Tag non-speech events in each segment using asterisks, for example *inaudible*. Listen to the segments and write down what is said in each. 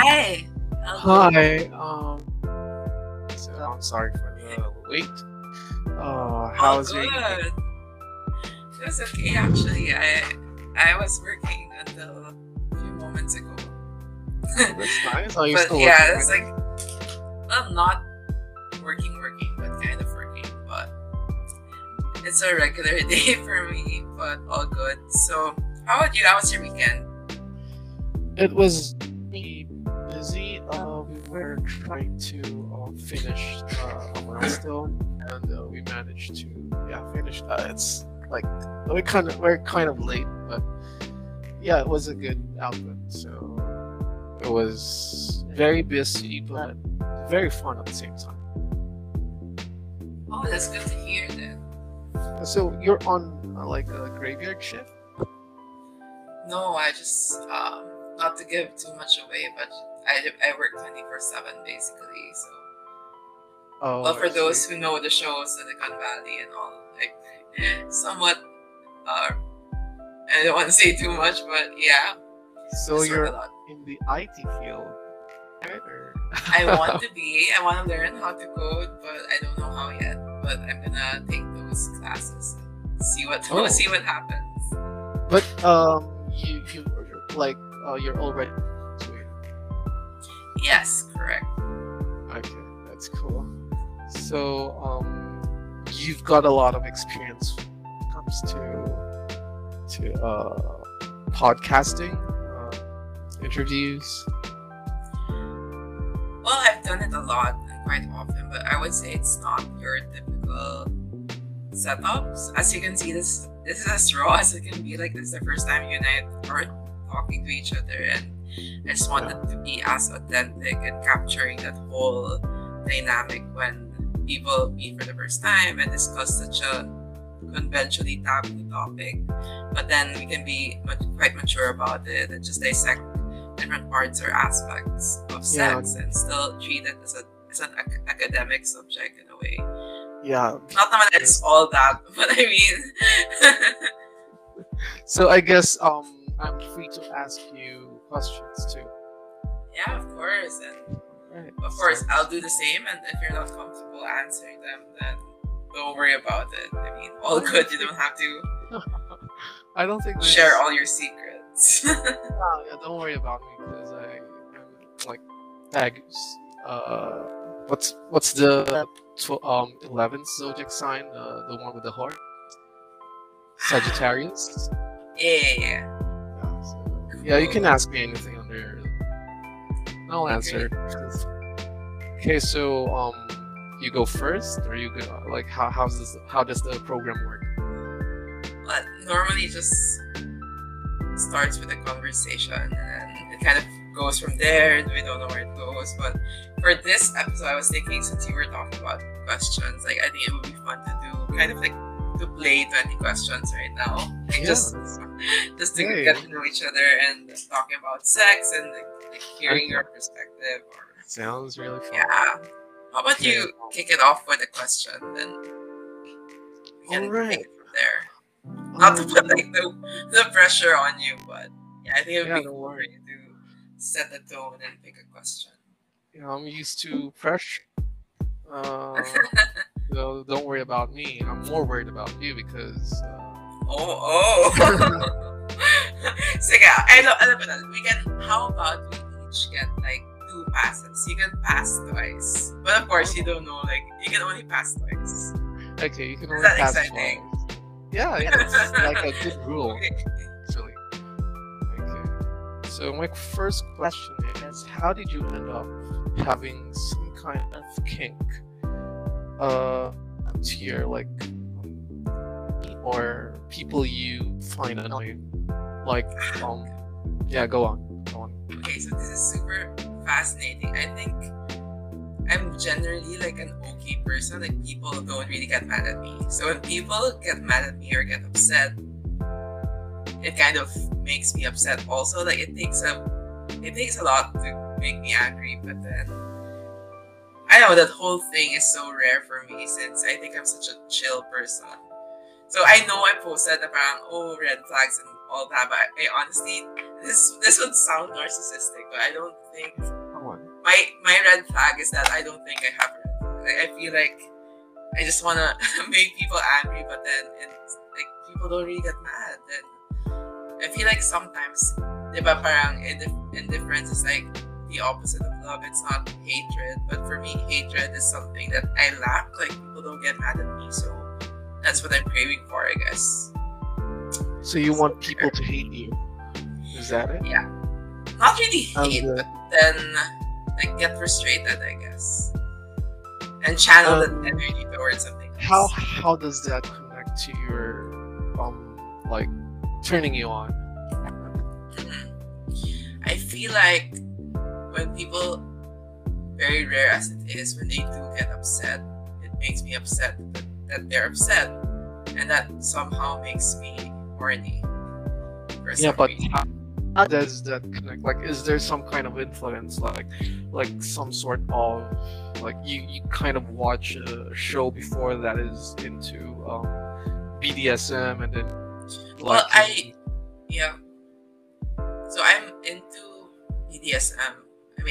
Hi. Hi. Um, so I'm sorry for the wait. Uh, how's oh, your good. It was okay actually. I I was working until a few moments ago. That's nice. Are you but still yeah, it's right like well not working working but kind of working but it's a regular *laughs* day for me but all good. So how about you? How was your weekend? It was were trying to uh, finish uh, a milestone, and uh, we managed to yeah finish. Uh, it's like we kind of we're kind of late, but yeah, it was a good output. So it was very busy, but very fun at the same time. Oh that's good to hear then. So you're on uh, like a graveyard shift? No, I just um not to give too much away, but I I work twenty four seven basically. So Oh, well, for I those see. who know the show, Silicon Valley and all, like somewhat. Uh, I don't want to say too much, but yeah, so you're in the IT field. Or... I want *laughs* to be. I want to learn how to code, but I don't know how yet. But I'm gonna take those classes and see what Oh. see what happens. But um, you you like uh, you're already. Yes, correct. Okay, that's cool. So um, you've got a lot of experience when it comes to to uh podcasting, uh, interviews. Well, I've done it a lot and quite often, but I would say it's not your typical setups. As you can see, this this is as raw as it can be. Like this is the first time you and I are talking to each other, and I just wanted to be as authentic and capturing that whole dynamic when people meet for the first time and discuss such a conventionally taboo topic. But then we can be much, quite mature about it and just dissect different parts or aspects of Yeah. sex and still treat it as, a, as an ac- academic subject in a way. Yeah. Not that it's all that, *laughs* but I mean, *laughs* So I guess um, I'm free to ask you questions too. yeah, of course. And Right. of course, I'll do the same. And if you're not comfortable answering them, then don't worry about it. I mean, all good. You don't have to *laughs* I don't think share all your secrets. *laughs* Yeah, yeah, don't worry about me because I am like Tagus. Uh, what's what's the tw- um eleventh zodiac sign? The the one with the heart. *sighs* Sagittarius. yeah, yeah, yeah. Yeah, so- yeah, you can ask me anything under. I'll answer. Okay, so um, you go first, or you go like how how's this? How does the program work? But normally just starts with a conversation and it kind of goes from there and we don't know where it goes. But for this episode, I was thinking since you were talking about questions, like I think it would be fun to do kind of like to play 20 questions right now. *laughs* Yeah. just just to Hey. get to know each other and talking about sex and like, like hearing your perspective or Sounds really fun. yeah. How about you kick it off with a question then we can Alright. take it from there. Not to Um, put like the, the pressure on you, but yeah, I think it would Yeah, be cool for you to set the tone and pick a question. you know, I'm used to pressure. *laughs* Uh, so don't worry about me. I'm more worried about you because uh, Oh, oh. *laughs* Sige, I know, alam mo na, we can, how about we each get like two passes? You can pass twice. But of course, you don't know, like, you can only pass twice. okay, you can Is only that pass exciting? twice. Yeah, yeah, it's like a good rule *laughs* Okay. actually. Okay. So my first question is, how did you end up having some kind of kink? Uh, to your like, or people you find annoying? Like, um, yeah, go on, go on. Okay, so this is super fascinating. I think I'm generally like an okay person. Like people don't really get mad at me. So when people get mad at me or get upset, it kind of makes me upset also. Like it takes a it takes a lot to make me angry, but then I know that whole thing is so rare for me since I think I'm such a chill person. So I know I posted about oh red flags and all that, but I honestly this this would sound narcissistic, but I don't think Come on. my my red flag is that I don't think I have red flag. Like, I feel like I just wanna *laughs* make people angry, but then it's like people don't really get mad. And I feel like sometimes, di ba, parang indif- indifference is like the opposite of love. It's not hatred, but for me, hatred is something that I lack. Like people don't get mad at me, so that's what I'm craving for, I guess. So you want people to hate you? Is that it? Yeah. Not really hate, good. but then like get frustrated, I guess, and channel Um, that energy towards something. else. How how does that connect to your um like turning you on? Mhm. I feel like when people, very rare as it is, when they do get upset, it makes me upset that, that they're upset, and that somehow makes me horny. Yeah, but reason. how, how does that connect? Like, is there some kind of influence, like, like some sort of, like you you kind of watch a show before that is into um, BDSM, and then Well, I- Yeah. So I'm into BDSM.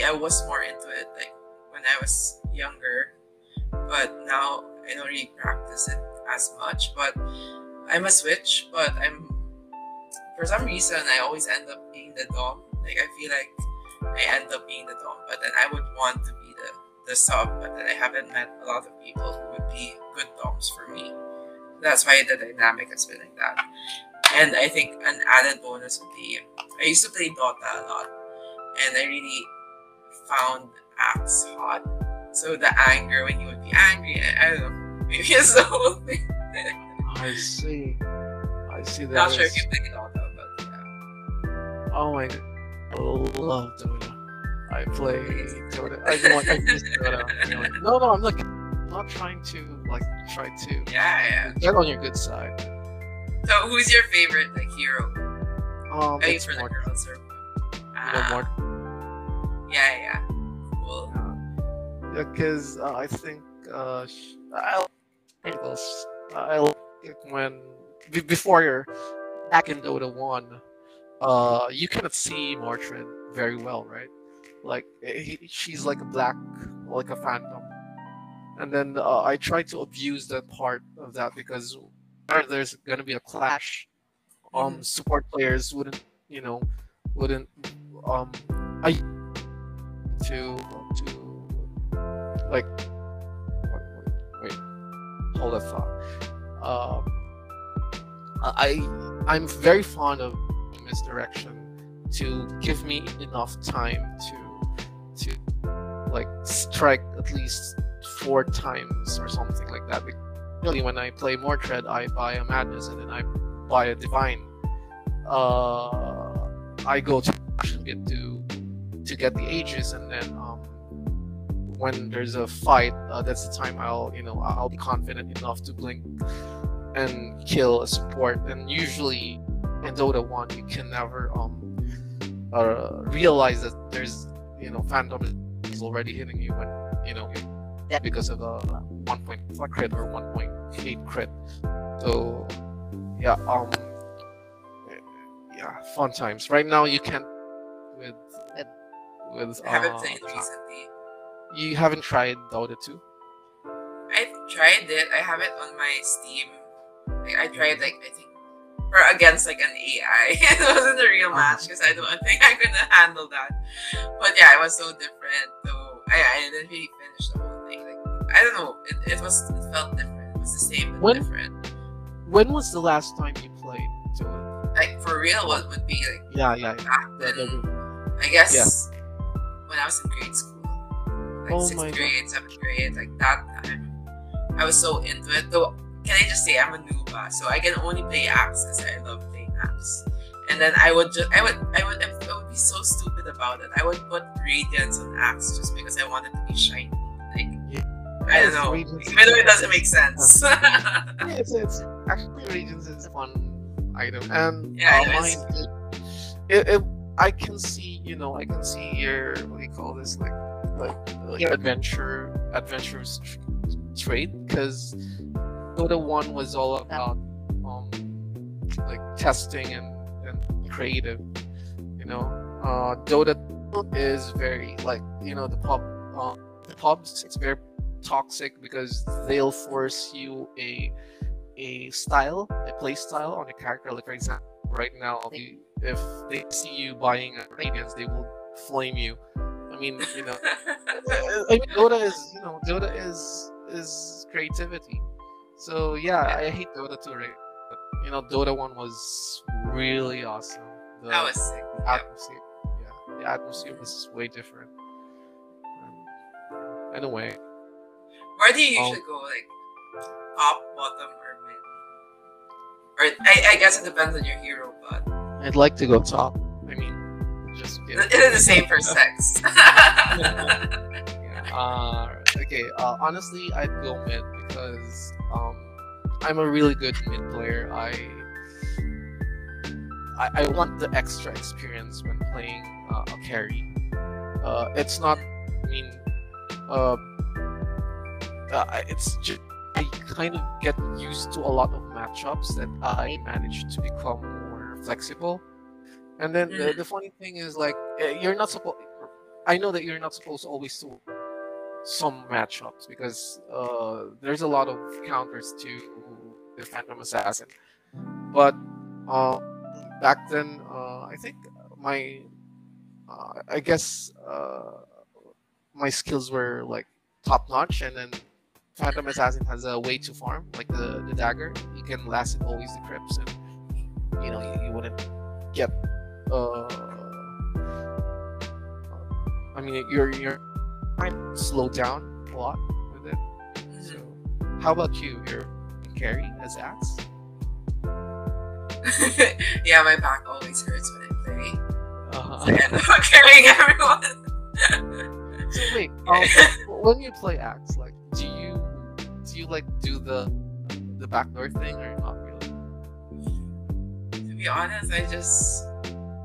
I was more into it like when I was younger, but now I don't really practice it as much. But I'm a switch, but I'm for some reason I always end up being the dom. Like I feel like I end up being the dom, but then I would want to be the the sub. But then I haven't met a lot of people who would be good doms for me. That's why the dynamic has been like that. And I think an added bonus would be I used to play Dota a lot, and I really found Axe hot. So the anger when you would be angry, I, I don't know, maybe it's the whole thing. I see, I see that. Not sure if is- you play Dota, but yeah. Oh my god, I love Dota. I play Dota. I know, like, I miss Dota. You know, like- no, no, I'm like not trying to like try to Yeah, yeah. get on your good side. So who's your favorite like hero? Um, you it's for the more, girls or? you know, Ah, more yeah, yeah. Cool. Yeah, because uh, I think uh, I like I like it when be- before you're back in Dota One, uh, you cannot see Mortred very well, right? Like he, she's like a black, like a phantom, and then uh, I try to abuse that part of that because there's gonna be a clash, um, Mhm. support players wouldn't, you know, wouldn't, um, I to to like wait, wait, wait hold that thought. Um i i'm very fond of misdirection to give me enough time to to like strike at least four times or something like that. Really when i play mortred i buy a madness and then i buy a divine. Uh i go to get to to get the ages and then um when there's a fight uh, that's the time i'll you know i'll be confident enough to blink and kill a support and usually in dota 1 you can never um uh, realize that there's you know phantom is already hitting you when you know Yeah. because of a 1.5 crit or 1.8 crit. So yeah um yeah fun times. Right now you can't with I haven't uh, played recently. you haven't tried Dota 2? I've tried it. I have it on my Steam. Like I tried like I think or against like an AI. *laughs* it wasn't a real match because I don't think I could handle that. But yeah, it was so different. So I, I didn't really finish the whole thing. Like I don't know. It, it was it felt different. It was the same but When- different. When was the last time you played Dota? Like for real, what would be like Yeah, yeah, yeah. back The- then? the- I guess when I was in grade school, like Oh sixth God. grade, seventh grade, like that time, I was so into it. Though, can I just say I'm a noob, so I can only play Axe because I love playing Axe. And then I would just, I would, I would, I would be so stupid about it. I would put radiance on Axe just because I wanted to be shiny. Like I don't know, even though it doesn't make sense. Yeah, it's, it's actually Radiance is fun item, and Yeah, uh, it mine, it, it, I can see, you know, I can see your what do you call this, like, like, like adventure, adventurous tr- trade, because Dota One was all about, um, like testing and and creative, you know, uh, Dota is very like you know the pub, uh, the pubs. It's very toxic because they'll force you a a style, a play style on a character. Like for example, right now, you, if they see you buying a Radiance, they will flame you. I mean, you know, *laughs* I mean, Dota is you know Dota is is creativity. So yeah, I hate Dota 2 right. But, you know, Dota 1 was really awesome. The that was sick. Atmosphere, yeah, the atmosphere was way different. Um, anyway. Where do you um, usually um, go? Like top, bottom, or mid? Or I, I guess it depends on your hero, I'd like to go top. I mean, just yeah. it is the same for *laughs* sex. yeah. Uh, okay. Uh, honestly, I'd go mid because um, I'm a really good mid player. I, I, I want the extra experience when playing uh, a carry. Uh, it's not. I mean, uh, uh, it's just I kind of get used to a lot of matchups that I manage to become flexible. And then the, mm. the funny thing is like eh, you're not supposed. I know that you're not supposed always to some matchups because uh, there's a lot of counters to the Phantom Assassin. But uh, back then, uh, I think my, uh, I guess uh, my skills were like top notch, and then Phantom Assassin has a way to farm, like the, the dagger. You can last it always the crypts, and you know you, you wouldn't get. Uh, I mean, you're you're might slow down a lot with it. So, how about you? You're carry as axe? *laughs* yeah, my back always hurts when I play. Uh-huh. So I end up carrying everyone. so wait, *laughs* um, when you play axe, like, do you do you like do the the backdoor thing or not really? Be honest, I just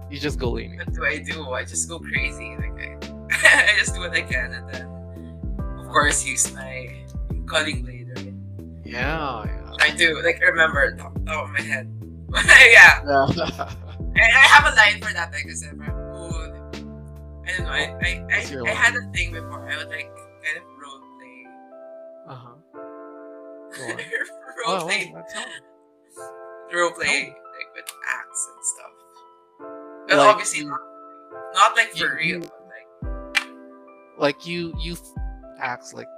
you just go leaning. What do I do? I just go crazy. Like I *laughs* I just do what I can, and then of course use my Culling Blade. Right? Yeah, yeah. I do like remember top, top of my head. *laughs* yeah. yeah. *laughs* I, I, have a line for that because I'm oh, I don't know. I I, I, I had a thing before. I would like kind of role play. Uh huh. role oh, play. Role play like with Axe and stuff. But like, obviously not, not like for you, real like like you you acts like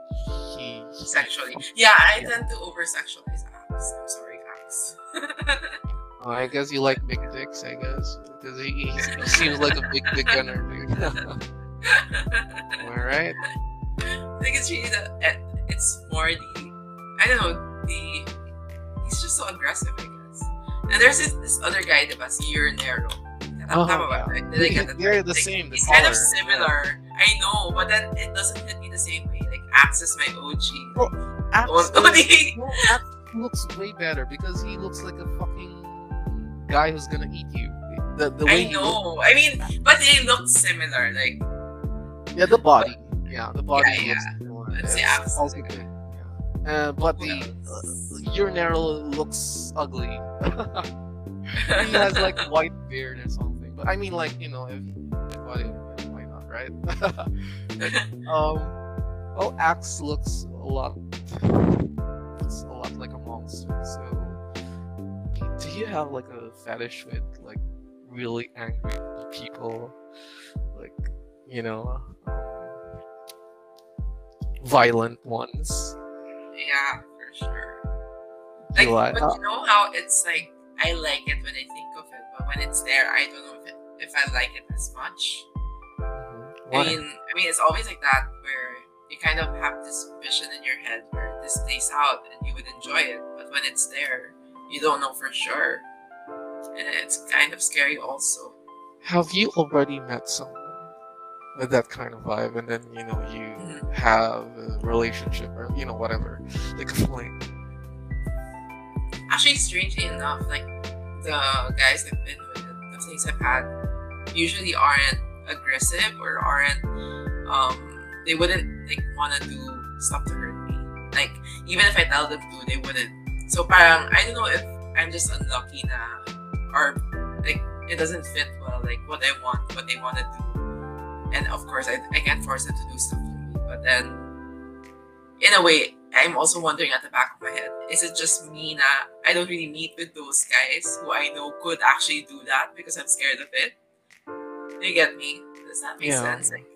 he sexually. Yeah, I yeah. tend to over sexualize Axe. I'm sorry, Axe. oh, I guess you like big dicks. I guess because he, he, he seems like a big dick gunner. All *laughs* right. I think it's really the eh, it's more the I don't know the he's just so aggressive. I guess. And there's this, this other guy, the Basir Nero. Oh, yeah. They, they're the same. The it's kind of similar. I know, but then it doesn't hit me the same way. Like Axe is my OG. Well, Axe, is, *laughs* well, Axe looks way better because he looks like a fucking guy who's gonna eat you. The, the way I know. I mean, but they look similar. Like yeah, the body. Yeah, the body yeah, looks yeah. similar. Let's Axe. Also good. Yeah. Uh, but the urinary looks ugly. *laughs* he has like white beard or something. But I mean, like you know, if body right? *laughs* um, well, Axe looks a lot, looks a lot like a monster. So, do you have like a fetish with like really angry people, like you know, um, violent ones? Yeah, for sure. Like, but you know how it's like I like it when I think of it, but when it's there, I don't know if it, if I like it as much. I mean, I mean, it's always like that where you kind of have this vision in your head where this plays out and you would enjoy it, but when it's there, you don't know for sure, and it's kind of scary also. Have you already met someone with that kind of vibe, and then you know you mm-hmm. have a relationship or you know whatever, like a fling? Actually, strangely enough, like the guys I've been with, the things I've had, usually aren't aggressive or aren't um they wouldn't like wanna do stuff to hurt me. Like even if I tell them to, they wouldn't. So parang I don't know if I'm just unlucky na or like it doesn't fit well, like what I want, what they want to do. And of course, I, I can't force them to do stuff to me. But then, in a way, I'm also wondering at the back of my head, is it just me that I don't really meet with those guys who I know could actually do that because I'm scared of it? Do you get me? Does that make Yeah. sense? Like,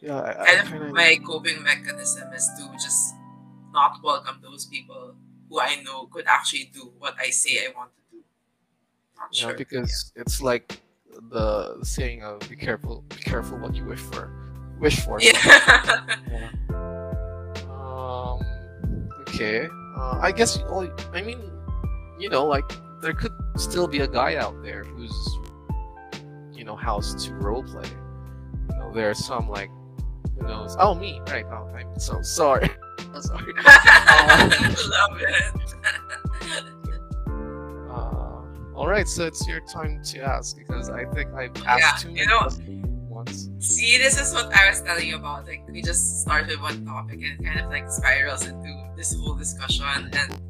Yeah, I, I kind of kinda- my coping mechanism is to just not welcome those people who I know could actually do what I say I want to do. Not Yeah, sure. because it's like the saying of "be careful, be careful what you wish for." Wish for. Yeah. *laughs* Yeah. Um. Okay. Uh, I guess. Well, I mean, you know, like there could still be a guy out there who's, you know, housed to roleplay. You know, there are some like, who knows? Oh, me, right? Oh, I'm so sorry. *laughs* I'm sorry. *laughs* Love it. *laughs* Uh, all right, so it's your time to ask because I think I've asked Yeah, too you many know- once. See, this is what I was telling you about. Like, we just start with one topic and it kind of like spirals into this whole discussion, and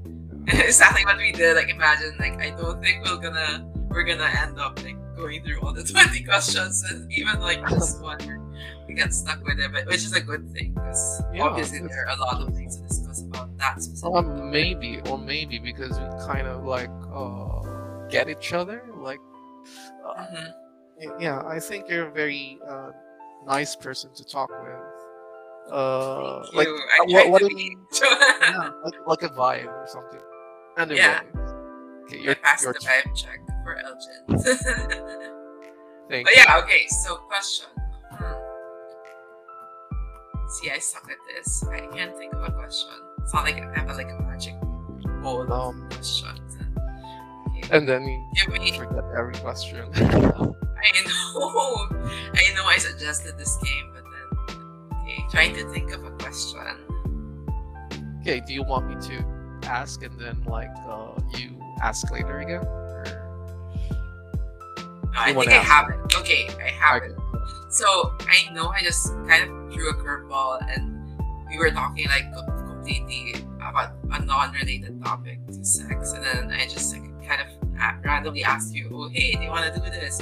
*laughs* exactly what we did. Like, imagine, like, I don't think we're gonna we're gonna end up like going through all the *laughs* twenty questions, and even like this one, we get stuck with it, but which is a good thing because Yeah, obviously there are a lot of things to discuss about that specific. Or maybe, or maybe because we kind of like uh, get each other. Like, uh, Mhm. yeah, I think you're a very uh, nice person to talk with. Uh, like, you. I what- tried what to do be. *laughs* *laughs* yeah, like, like a vibe or something. Anyway, Yeah. okay, I your, passed your the vibe check for Elgyn. *laughs* thing. But yeah, okay, so question. Hmm. See, I suck at this. I can't think of a question. It's not like I have a, like a magic bowl of Um, questions. Okay. And then you Give me. forget every question. I know. I know I suggested this game, but then. Okay, trying to think of a question. okay, do you want me to ask and then like uh, you ask later again? Or... I think I have it. Okay, I have it. So I know I just kind of threw a curveball, and we were talking like completely about a non-related topic to sex, and then I just like, kind of randomly asked you, "Oh, hey, do you want to do this?"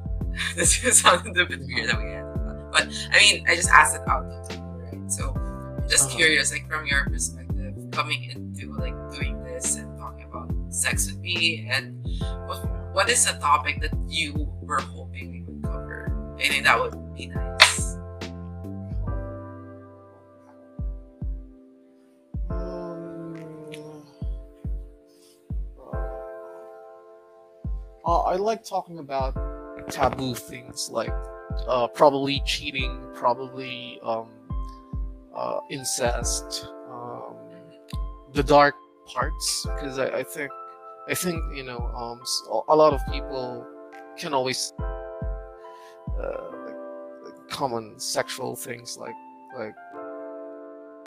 *laughs* this *laughs* sounded a bit weird that we had, but I mean, I just asked it out of you, right? So I'm just Uh-huh. curious, like from your perspective, coming into like doing this and talking about sex with me, and what, what is a topic that you were hoping we would cover? I think that would be nice. Um, uh, I like talking about taboo things like uh, probably cheating, probably um, uh, incest, um, the dark parts, because I, I think I think you know um, a lot of people can always uh, like, common sexual things like like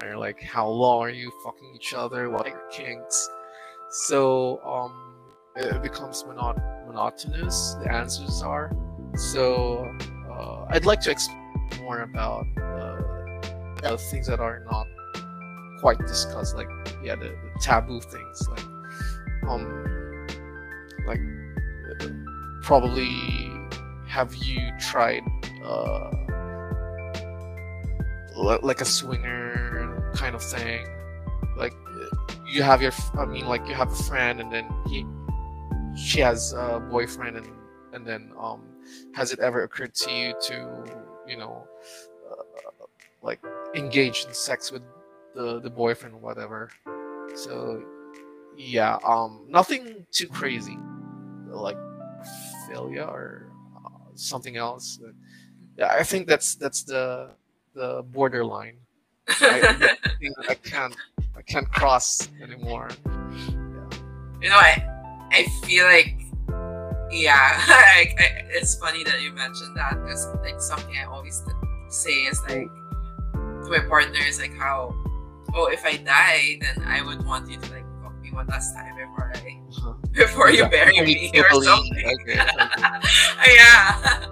or like how long are you fucking each other? What are your kinks? So um it becomes monot- monotonous the answers are. So i'd like to explore more about uh, the things that are not quite discussed like yeah the, the taboo things like um like probably have you tried uh li- like a swinger kind of thing? Like you have your I mean like you have a friend and then he she has a boyfriend and and then um has it ever occurred to you to you know uh, like engage in sex with the the boyfriend or whatever? So yeah um nothing too crazy like failure or uh, something else yeah i think that's that's the the borderline. I, I *laughs* I can't I can't cross anymore. You know, I I feel like yeah, *laughs* like I, it's funny that you mentioned that because like something I always say is like to my partner is like how oh if I die then I would want you to like fuck me one last time before I Uh-huh. before you bury I me or something. okay, *laughs* okay. yeah.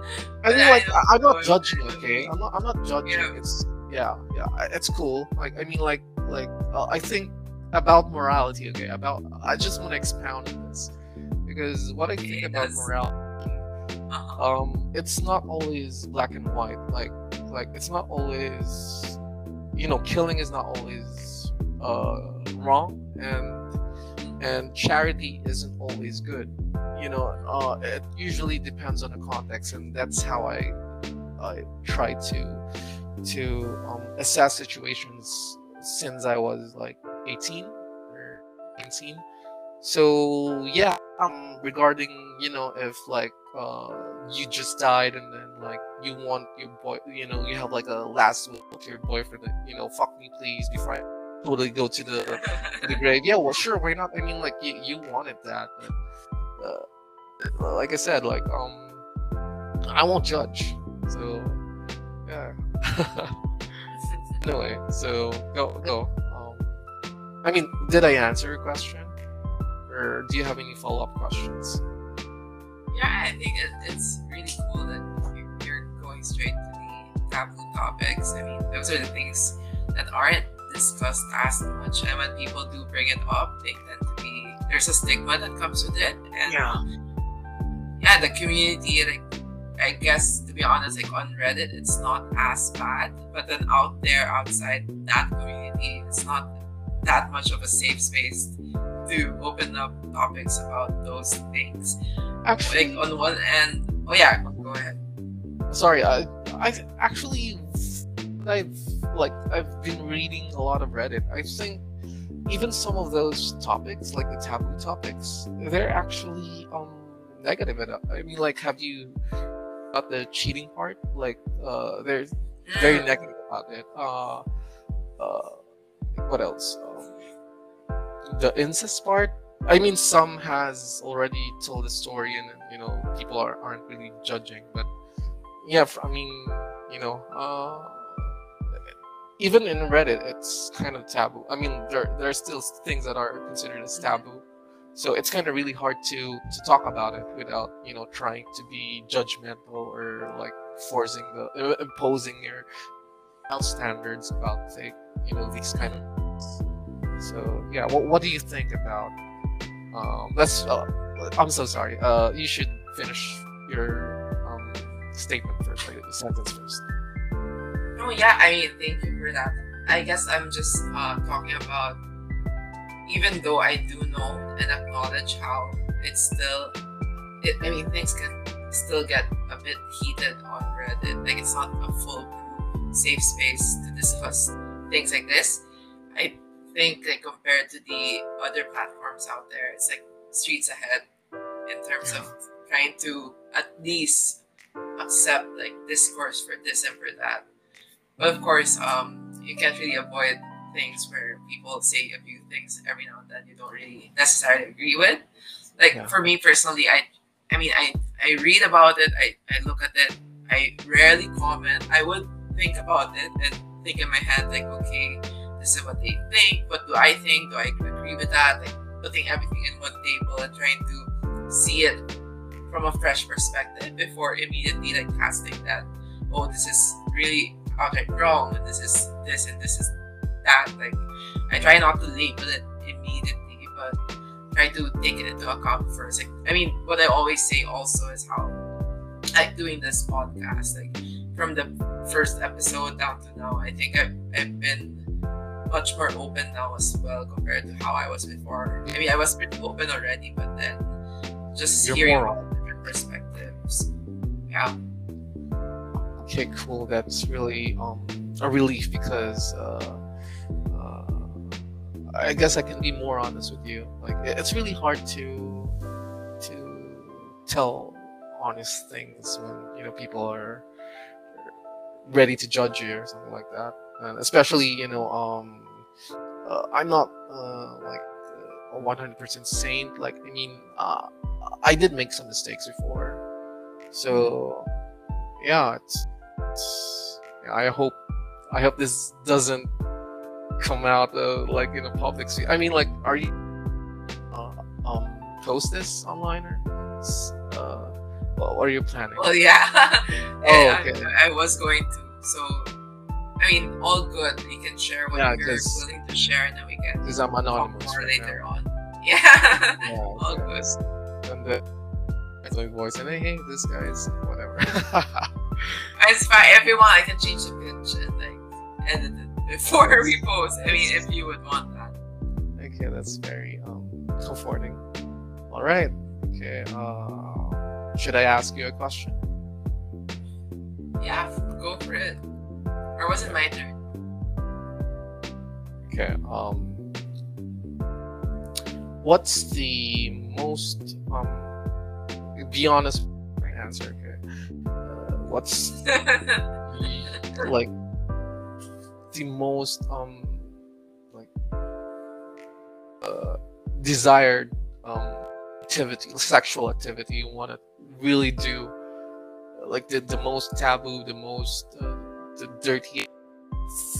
I mean, like, I I'm not judging. Okay, I'm not. I'm not judging. Yeah. It's yeah, yeah. It's cool. Like I mean, like like uh, I think about morality. Okay, about I just want to expound on this because what I think about morality Uh-huh. um it's not always black and white like like it's not always you know killing is not always uh wrong and and charity isn't always good you know uh it usually depends on the context and that's how i i try to to um, assess situations since i was like 18 or 19 so yeah um regarding you know if like uh you just died and then like you want your boy you know you have like a last will to your boyfriend that, you know fuck me please before i totally go to the the grave. Yeah well sure why not? I mean like you, you wanted that but, uh, like i said like um i won't judge. So yeah. *laughs* Anyway so go go. Um i mean did i answer your question or do you have any follow-up questions yeah, I think it's really cool that you- you're going straight to the taboo topics. I mean, those are the things that aren't discussed as much, and when people do bring it up, they tend to be there's a stigma that comes with it, and Yeah. yeah, the community, like I guess to be honest, like on Reddit, it's not as bad, but then out there, outside that community, it's not that much of a safe space to open up topics about those things. actually Like on one end, oh yeah, go ahead. sorry i i actually i've like i've been reading a lot of reddit i think even some of those topics like the taboo topics they're actually um negative enough. i mean like have you got the cheating part like uh they're very Mm. negative about it uh uh what else um, the incest part i mean some has already told the story and you know people are, aren't really judging but yeah I mean you know uh even in reddit it's kind of taboo i mean there there are still things that are considered as taboo so it's kind of really hard to to talk about it without you know trying to be judgmental or like forcing the uh, imposing your health standards about say you know these kind of. So yeah what, what do you think about um that's uh, i'm so sorry uh you should finish your um statement first the sentence first Oh yeah, I mean, thank you for that. I guess I'm just uh, talking about, even though I do know and acknowledge how it's still, it, I mean, things can still get a bit heated on Reddit. Like it's not a foolproof, safe space to discuss things like this. Think, like compared to the other platforms out there, it's like streets ahead in terms of trying to at least accept like discourse for this and for that. But of course, um, you can't really avoid things where people say a few things every now and then you don't really necessarily agree with. Like Yeah. for me personally, I, I mean, I, I read about it, I, I look at it, I rarely comment. I would think about it and think in my head like, okay, this is what they think. What do I think? Do I agree with that? Like putting everything in one table and trying to see it from a fresh perspective before immediately like casting that, oh, this is really uh, outright wrong and this is this and this is that. Like I try not to label it immediately, but try to take it into account first. Like I mean, what I always say also is how like doing this podcast, like from the first episode down to now, I think I've, I've been much more open now as well compared to how I was before. I mean, I was pretty open already, but then just You're hearing different perspectives. Yeah. Okay, cool. That's really um a relief because uh, uh, I guess I can be more honest with you. Like it's really hard to to tell honest things when you know people are ready to judge you or something like that. And especially you know um I'm not uh, like a 100% saint. Like I mean uh, I did make some mistakes before, so yeah, it's, it's yeah, I hope I hope this doesn't come out uh, like in a public sphere. I mean, like, are you uh, um post this online or uh, what are you planning? Well, yeah. *laughs* Oh, okay. I, I was going to. So, I mean, all good. We can share what Yeah, you're willing to share, and then we can Because I'm anonymous more right later now. on. *laughs* Yeah. Yeah, all okay. good. And the, I doing voice and hey, this guy's whatever. *laughs* It's fine. If you want, I can change the pitch and like edit it before we post. I mean, if you would want that. okay, that's very um comforting. All right. Okay. Uh, should I ask you a question? Yeah, go for it. Or was it my turn? Okay. Um, what's the most um? Be honest. Answer. Okay. Uh, what's the, *laughs* like the most um like uh desired um activity, sexual activity you want to really do? Like the the most taboo, the most uh, the dirty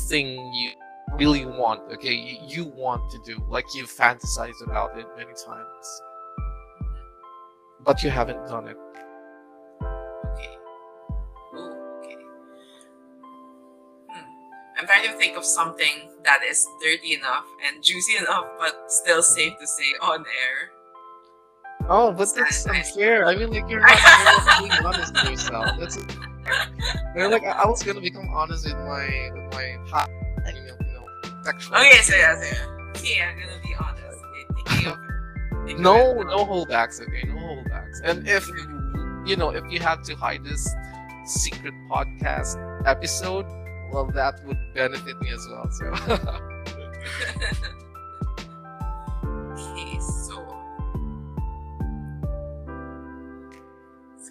thing you really want okay you, you want to do like you fantasize about it many times but you haven't done it Okay. Oh, okay. Hmm. I'm trying to think of something that is dirty enough and juicy enough, but still safe to say on air. oh but that's unfair i mean like you're not *laughs* you're not being honest with yourself that's *laughs* you're like I, I was gonna become honest with my with my hot you know, you know sexual Okay, so yeah, so yeah. I'm gonna be honest. Okay, thinking it. No no holdbacks okay no holdbacks and if you know if you had to hide this secret podcast episode well that would benefit me as well so *laughs* *laughs*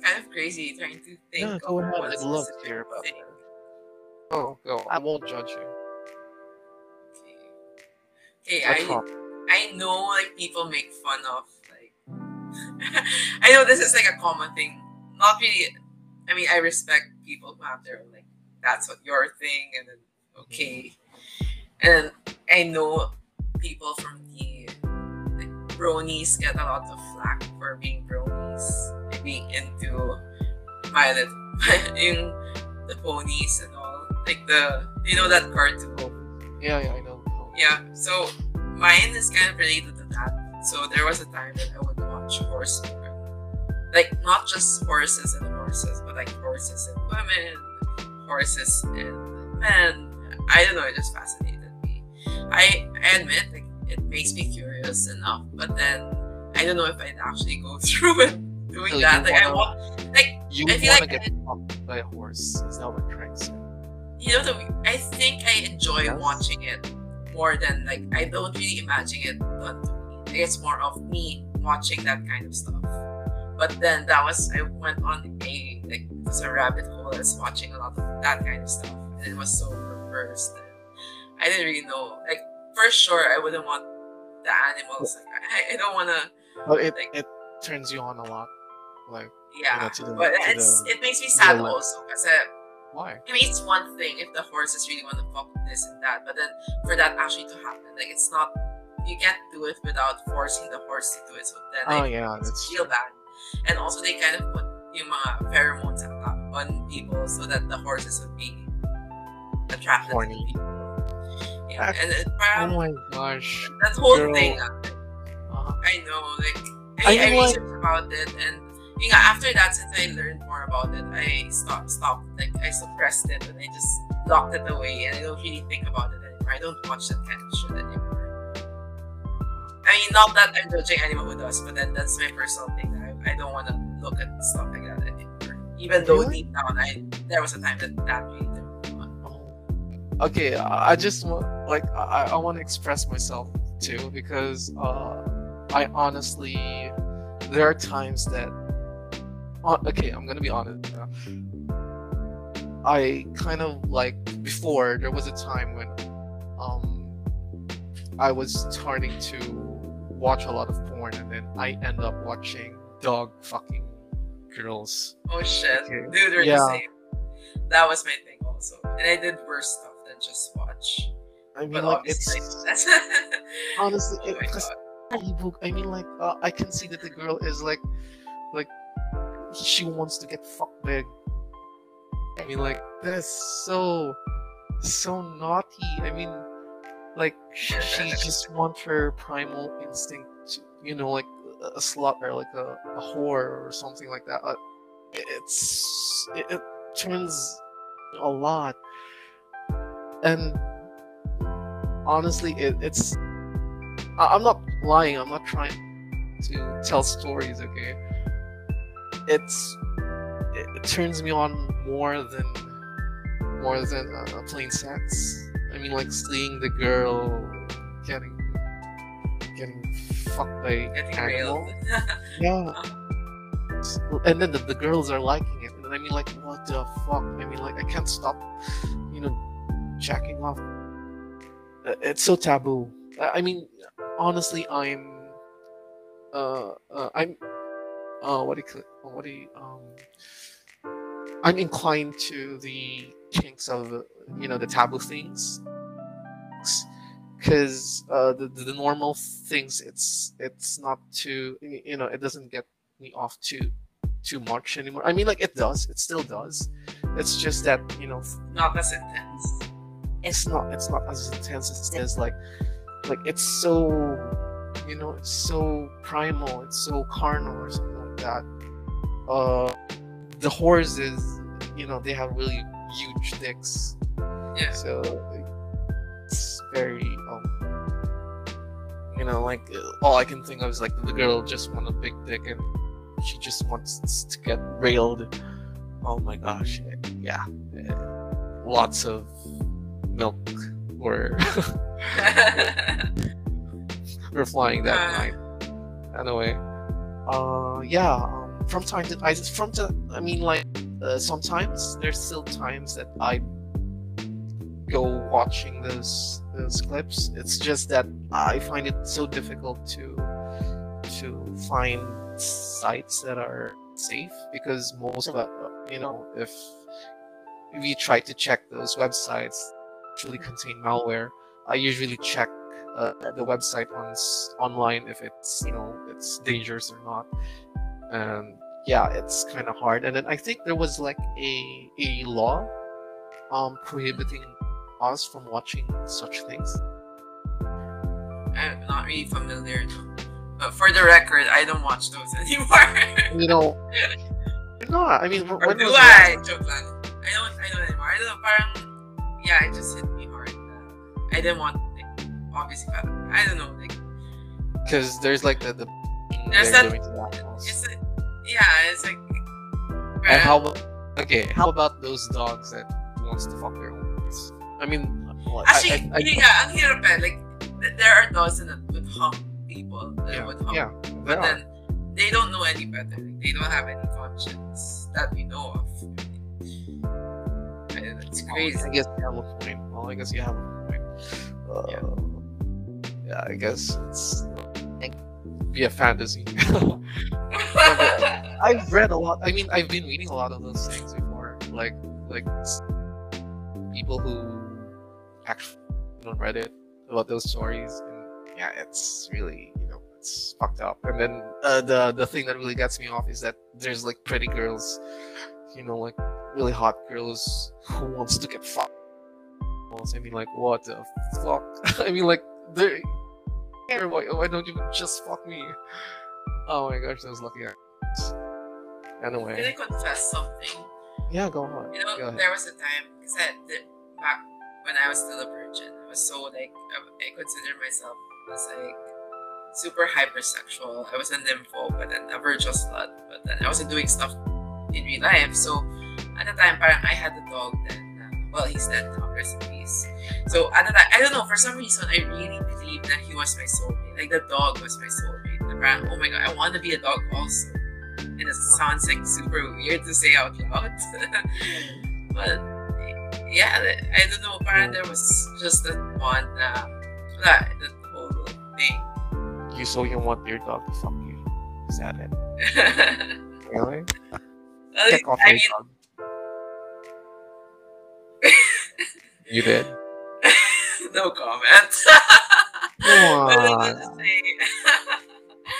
kind of crazy trying to think. yeah of what i'd love to hear about thing. that oh go i won't judge you Okay, What's I wrong? I know like people make fun of like *laughs* I know this is like a common thing. Not really I mean I respect people who have their like that's what your thing and then okay. Mm-hmm. And I know people from the like bronies get a lot of flack for being bronies and being into my *laughs* yung the ponies and all. Like the you know that cartoon yeah yeah i know yeah, so mine is kind of related to that. So there was a time that I would watch horse porn. Like not just horses and horses, but like horses and women, horses and men. I don't know, it just fascinated me. I, I admit like it makes me curious enough, but then I don't know if I'd actually go *laughs* through it doing oh So you that. Like I wanna- want like you I feel want to like get fucked by a horse is that what you're trying to say you know the, I think I enjoy Yes. watching it more than like I don't really imagine it done to me. It's more of me watching that kind of stuff. But then that was I went on a like it was a rabbit hole. I was watching a lot of that kind of stuff, and it was so perverse. That I didn't really know. Like for sure, I wouldn't want the animals. Like I, I don't want to. but it, Like- it turns you on a lot like Yeah, the- but it's the it makes me sad real also because. why I mean, it's one thing if the horses really want to fuck this and that, but then for that actually to happen, like it's not, you can't do it without forcing the horse to do it. So then oh like, yeah it's that's feel bad. And also they kind of put yung mga pheromones on people so that the horses would be attracted Horny. to people. Yeah, and it, oh my gosh that whole girl. thing, uh, uh, I know, like I I, I, mean, like- researched about it, and you know, after that, since I learned more about it, I stopped, stopped, like I suppressed it, and I just locked it away, and I don't really think about it anymore. I don't watch that kind of shit anymore. I mean, not that I'm judging anyone who does, but then that's my personal thing. I, I don't want to look at stuff like that anymore. Even though Really? deep down, I there was a time that that really turned me on. Oh. okay i just want like i, I want to express myself too because uh i honestly there are times that okay i'm gonna be honest uh, i kind of like before there was a time when um i was starting to watch a lot of porn and then i end up watching dog fucking girls Oh shit, Okay. dude, we're Yeah. the same. That was my thing also, and I did worse stuff than just watch. i mean But like it's *laughs* honestly *laughs* oh it, my 'cause god. ebook. I mean, like, uh, I can see that the girl is like, like, she wants to get fucked big. I mean, like, that is so, so naughty. I mean, like, she, she *laughs* just wants her primal instinct, to, you know, like, a slut or like a, a whore or something like that. Uh, it's it, it turns a lot, and honestly, it, it's I, I'm not lying. I'm not trying to tell stories. Okay, it's it, it turns me on more than more than uh, plain sex. I mean, like seeing the girl getting getting fucked by Getting animal. *laughs* Yeah. And then the, the girls are liking it. And I mean, like, what the fuck? I mean, like, I can't stop, you know, jacking off. Uh, It's so taboo. I I mean, honestly, I'm, uh, uh I'm, uh, what do you, what do you, um, I'm inclined to the kinks of, uh, you know, the taboo things. Because uh, the, the normal things, it's it's not too, you know, it doesn't get me off too too much anymore. I mean, like it does, it still does. It's just that you know, Not as intense. it's not it's not as intense as it is. Like like it's so you know, it's so primal, it's so carnal or something that. Uh, the horses, you know, they have really huge dicks, Yeah. so it's very um, you know, like uh, all I can think of is like the girl just want a big dick and she just wants to get railed. Oh my gosh, yeah, lots of milk were *laughs* *laughs* were flying that Uh. night. Anyway, uh, yeah. Um, from time to I from to I mean like uh, sometimes there's still times that I go watching those those clips. It's just that I find it so difficult to to find sites that are safe because most of you know, if if you try to check those websites, actually contain malware. I usually check uh, the website on online if it's you know it's dangerous or not. And yeah, it's kind of hard. And then I think there was like a a law um prohibiting us from watching such things. I'm not really familiar. But for the record, I don't watch those *laughs* anymore. You know, *laughs* no, I mean, or when do was I? last- Joke lang. I don't. I don't anymore. I don't know. Parang, yeah, it just hit me hard. I didn't want. Like, obviously, but I don't know. Like, Because there's like the the There's that- doing to the animals. it's a, yeah, it's like. And how okay? How about those dogs that wants to fuck their owners? I mean, well, I- Actually, I, I, yeah, ang hirap eh. Like, there are dogs that would hump people. That Yeah, would hump. yeah, But are. then they don't know any better. They don't have any conscience that we know of. It's crazy. I guess you have a point. Well, I guess you have a point. Uh, Yeah. yeah. I guess it's be a fantasy. *laughs* *laughs* I've read a lot. I mean, I've been reading a lot of those things before, like like people who actually on Reddit about those stories, and yeah, it's really you know it's fucked up. And then uh, the the thing that really gets me off is that there's like pretty girls, you know, like really hot girls who wants to get fucked. I mean, like what the fuck? *laughs* I mean, like why, why don't you just fuck me? Oh my gosh, I was looking at. Can I confess something? yeah, go on. You know, Go there was a time because I did, back when I was still a virgin, I was so like I, I consider myself as like super hypersexual. I was a nympho, but then a virtual slut. But then I wasn't doing stuff in real life. So at the time, parang I had a dog then. Well, he's dead now. Rest in peace. So the time, I don't know. For some reason, I really believe that he was my soulmate. Like the dog was my soulmate. The parang, oh my god, I want to be a dog also. And it sounds like super weird to say out loud. *laughs* but yeah, I don't know. Parang there was just that one, uh, that, that whole thing. You so you want your dog to fuck you? Is that it? *laughs* Really? I off I mean, dog. You did. *laughs* no comment. *laughs* Come What was I on,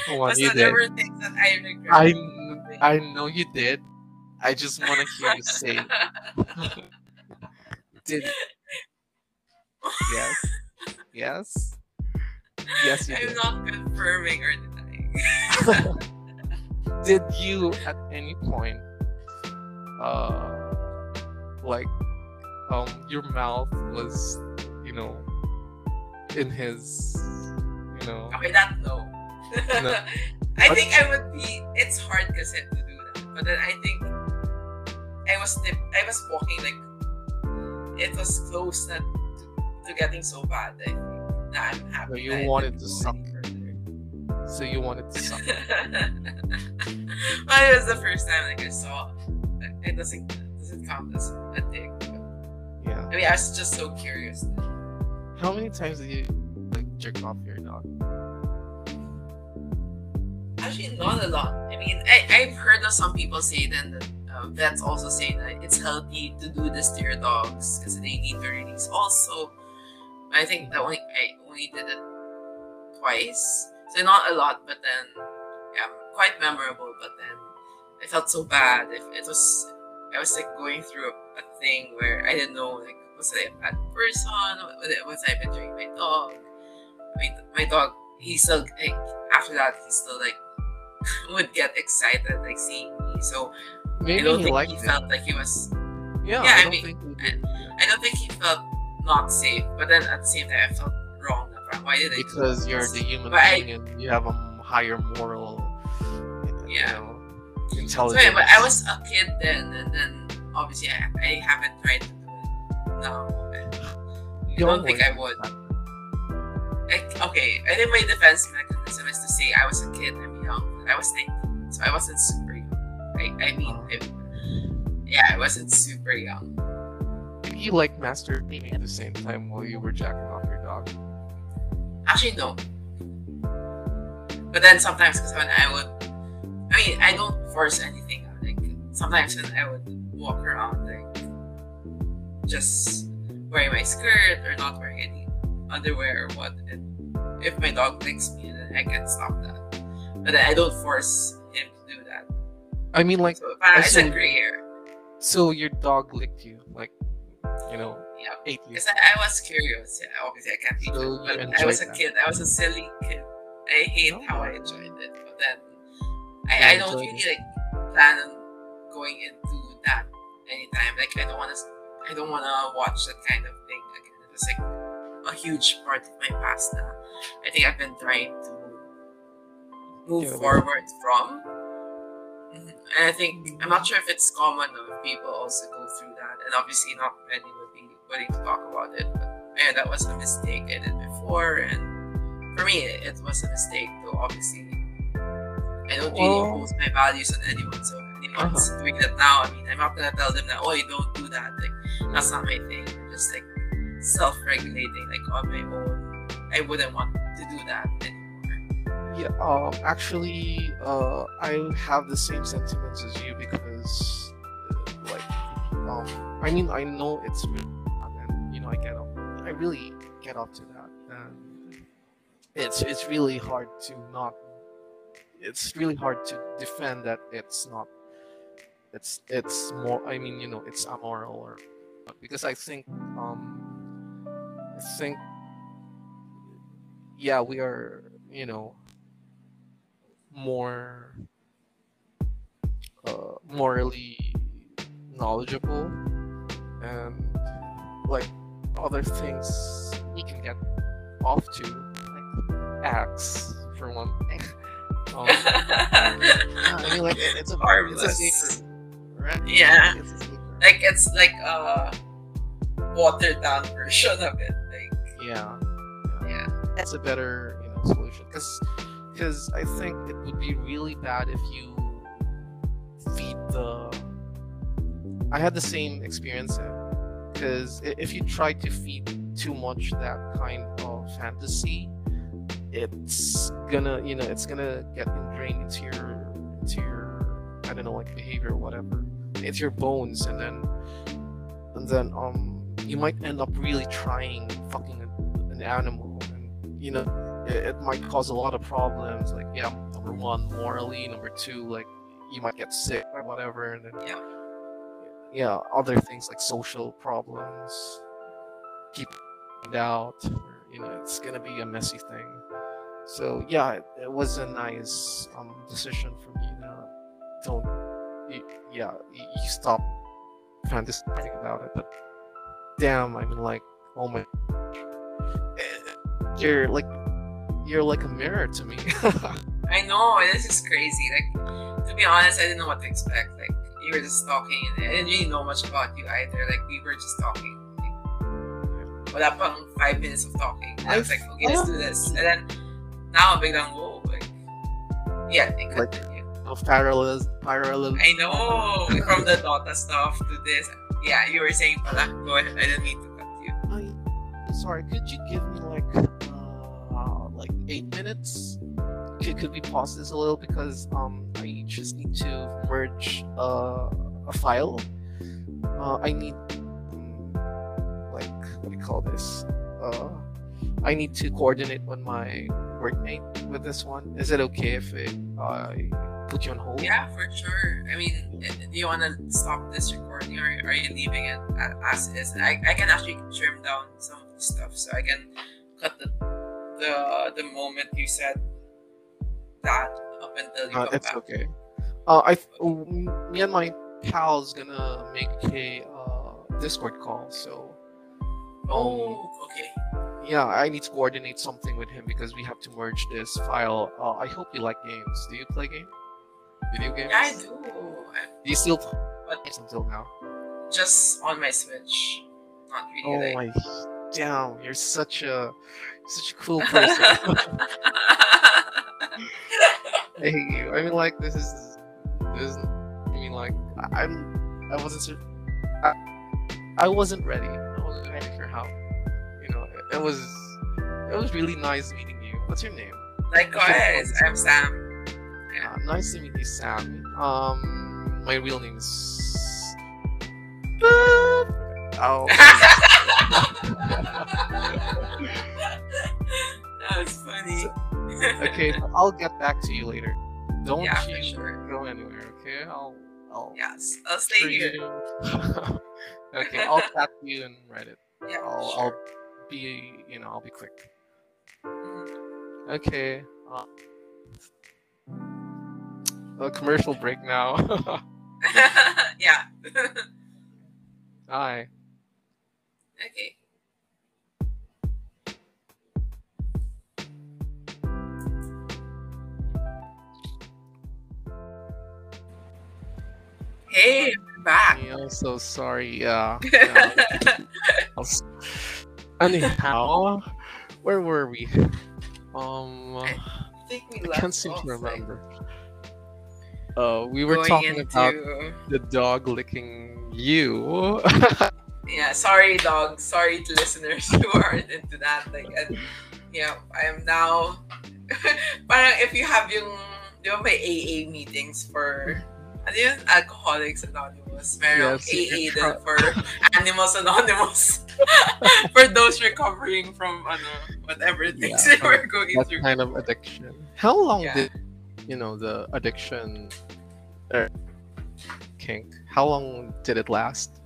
come on, you did. were things that I. I I know you did. I just want to hear you say *laughs* did. Yes. Yes. Yes, you I'm did. not confirming or denying. Did you at any point, uh, like, um, your mouth was, you know, in his, you know, Okay, that no. No. *laughs* I But- think I would be. It's hard because to do that, but then I think I was tip, I was walking like it was close that to, to getting so bad. I think. Nah, I'm happy. So you that wanted to suck. so you wanted to suck. *laughs* well, it was the first time like I saw. It doesn't doesn't count as a dick. I mean, I was just so curious. How many times did you like jerk off your dog? Actually, not a lot. I mean, I, I've heard of some people say then that uh, vets also say that it's healthy to do this to your dogs because they need to release. Also, I think that only I only did it twice, so not a lot, but then yeah, quite memorable. But then I felt so bad. If it was, I was like going through a, a thing where I didn't know like was I a bad person? Was, I betraying my dog? I mean, my dog. He still like after that he still like *laughs* would get excited like seeing me. So I Maybe don't he think he it. felt like he was. yeah, Yeah, I I don't mean, think yeah. I don't think he felt not safe. But then at the same time, I felt wrong. Why did I? because you're the human But I- being and you have a higher moral, you Yeah. know, So intelligence. yeah, but I was a kid then, and then obviously I, I haven't tried to do it now. And I don't think I would. I, okay, I think my defense mechanism is to say I was a kid. I'm um, young. I was 19, so I wasn't super young. I, I mean, Oh. yeah, I wasn't super young. Did you like masturbating at the same time while you were jacking off your dog? Actually, no. But then sometimes, because when I would, I mean, I don't force anything. Like sometimes when I would walk around, just wearing my skirt or not wearing any underwear or what, and if my dog licks me, then I can stop that. But I don't force him to do that. I mean, like, So it's a so- gray area. so your dog licked you, like, you know, Yeah. Because I, I was curious. Yeah, obviously, I can't eat So it. But I was a that. kid. I was a silly kid. I hate Oh. how I oh. enjoyed it. But then I, I don't really like plan on going into that anytime. Like I don't want to. I don't want to watch that kind of thing again. It was like a huge part of my past now. I think I've been trying to move Yeah, forward from. Mhm. And I think I'm not sure if it's common or if people also go through that. And obviously, not many would be willing to talk about it. But man, that was a mistake I did before, and for me, it, it was a mistake. Though obviously, I don't really impose my values on anyone. So Uh-huh. doing that now. I mean, I'm not gonna tell them that. Oh, you don't do that. Like that's not my thing. I'm just like self-regulating, like on my own. I wouldn't want to do that anymore. Yeah, um, actually, uh, I have the same sentiments as you because, uh, like, um, I mean, I know it's really and you know, I get up, I really get up to that, and it's it's really hard to not, it's really hard to defend that it's not, it's it's more, I mean, you know, it's amoral or because I think, um, I think, yeah, we are, you know more uh, morally knowledgeable and like other things you can get off to like Axe for one thing um, yeah, *laughs* I mean like it's a it's a Harmless. Right Yeah. it's like it's like a watered down version of it. Like yeah yeah. that's a better you know solution because because I think it would be really bad if you feed the. I had the same experience eh, because if you try to feed too much that kind of fantasy, it's gonna you know it's gonna get ingrained into your into your I don't know like behavior or whatever. It's your bones, and then and then um you might end up really trying fucking an, an animal, and you know it, it might cause a lot of problems. Like, yeah, number one, morally. Number two, like, you might get sick or whatever. And then, Yeah. yeah, other things like social problems, keep it out. Or, you know, it's gonna be a messy thing. so yeah, it, it was a nice um decision for me to don't y- yeah you stop fantasizing about it. But damn, I mean like oh my, eh, you're like you're like a mirror to me. *laughs* I know this is crazy. Like to be honest, I didn't know what to expect. Like you were just talking, and I didn't really know much about you either. Like we were just talking. Like, wala pang five minutes of talking. And I was like, okay, let's do this. And then now I'm biglang, whoa, like yeah, they Like- no parallels, parallel. I know from the Dota stuff to this. Yeah, you were saying pala. Go ahead. I didn't mean to cut you. I, sorry, could you give me like uh, like eight minutes? Could, could we pause this a little because um I just need to merge uh, a file. Uh, I need um, like what do you call this? Uh, I need to coordinate with my workmate with this one. Is it okay if it, I put you on hold? Yeah, for sure. I mean, do you want to stop this recording or are you leaving it as is? I, I can actually trim down some of the stuff so I can cut the the, the moment you said that up until you Uh, come it's back. okay. Uh, I m- me and my pal's gonna make a uh, Discord call, so Oh, okay. yeah, I need to coordinate something with him because we have to merge this file. Uh, I hope you like games. Do you play game? Video games? Yeah, I do. Do you still play But until now? just on my Switch. Not Oh really like. my, damn! You're such a such a cool *laughs* person. I hate you. I mean, like this is this. Is, I mean, like I- I'm. I wasn't. I, I wasn't ready. I wasn't ready for how. You know, it, it was. It was really nice meeting you. What's your name? Likewise, I'm Sam. Uh, nice to meet you, Sam. Um, my real name is. Oh. *laughs* that was funny. okay, I'll get back to you later. Don't Yeah, you sure. go anywhere, okay? I'll. I'll. Yes, I'll stay here. you. *laughs* okay, I'll tap you and Reddit. Yeah, I'll, sure. I'll be, you know, I'll be quick. Mhm. Okay. Uh, a commercial break now. *laughs* yeah. Hi. okay. Hey, I'm back. I'm so sorry. Yeah. yeah. *laughs* I'll Anyhow, where were we? Um, I think we I can't seem to remember. Uh, we were talking into... about the dog licking you. *laughs* yeah sorry dog. Sorry to listeners *laughs* who aren't into that like and yeah i am now *laughs* parang if you have yung di ba may AA meetings for ano yun? Alcoholics anonymous. Merong Yes, AA you're din for animals anonymous. For those recovering from ano whatever things Yeah, they were going that through. kind of addiction. How long Yeah. did you know the addiction uh, kink? How long did it last?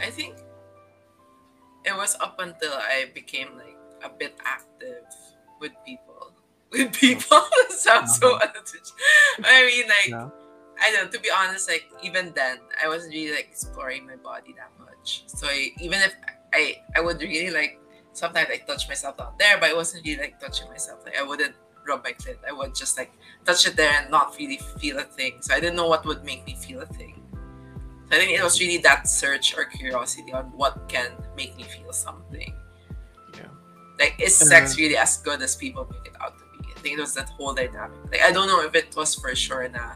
I think it was up until I became like a bit active with people. *laughs* With people *laughs* sounds so I mean like Yeah. I don't know, to be honest, like even then I wasn't really like exploring my body that much. So I, even if I I would really like sometimes I touch myself down there, but it wasn't really like touching myself. Like I wouldn't rub my clit. I would just like touch it there and not really feel a thing. So I didn't know what would make me feel a thing. So I think it was really that search or curiosity on what can make me feel something. Yeah. Like is sex Uh, really as good as people make it out to be? I think it was that whole dynamic. Like I don't know if it was for sure na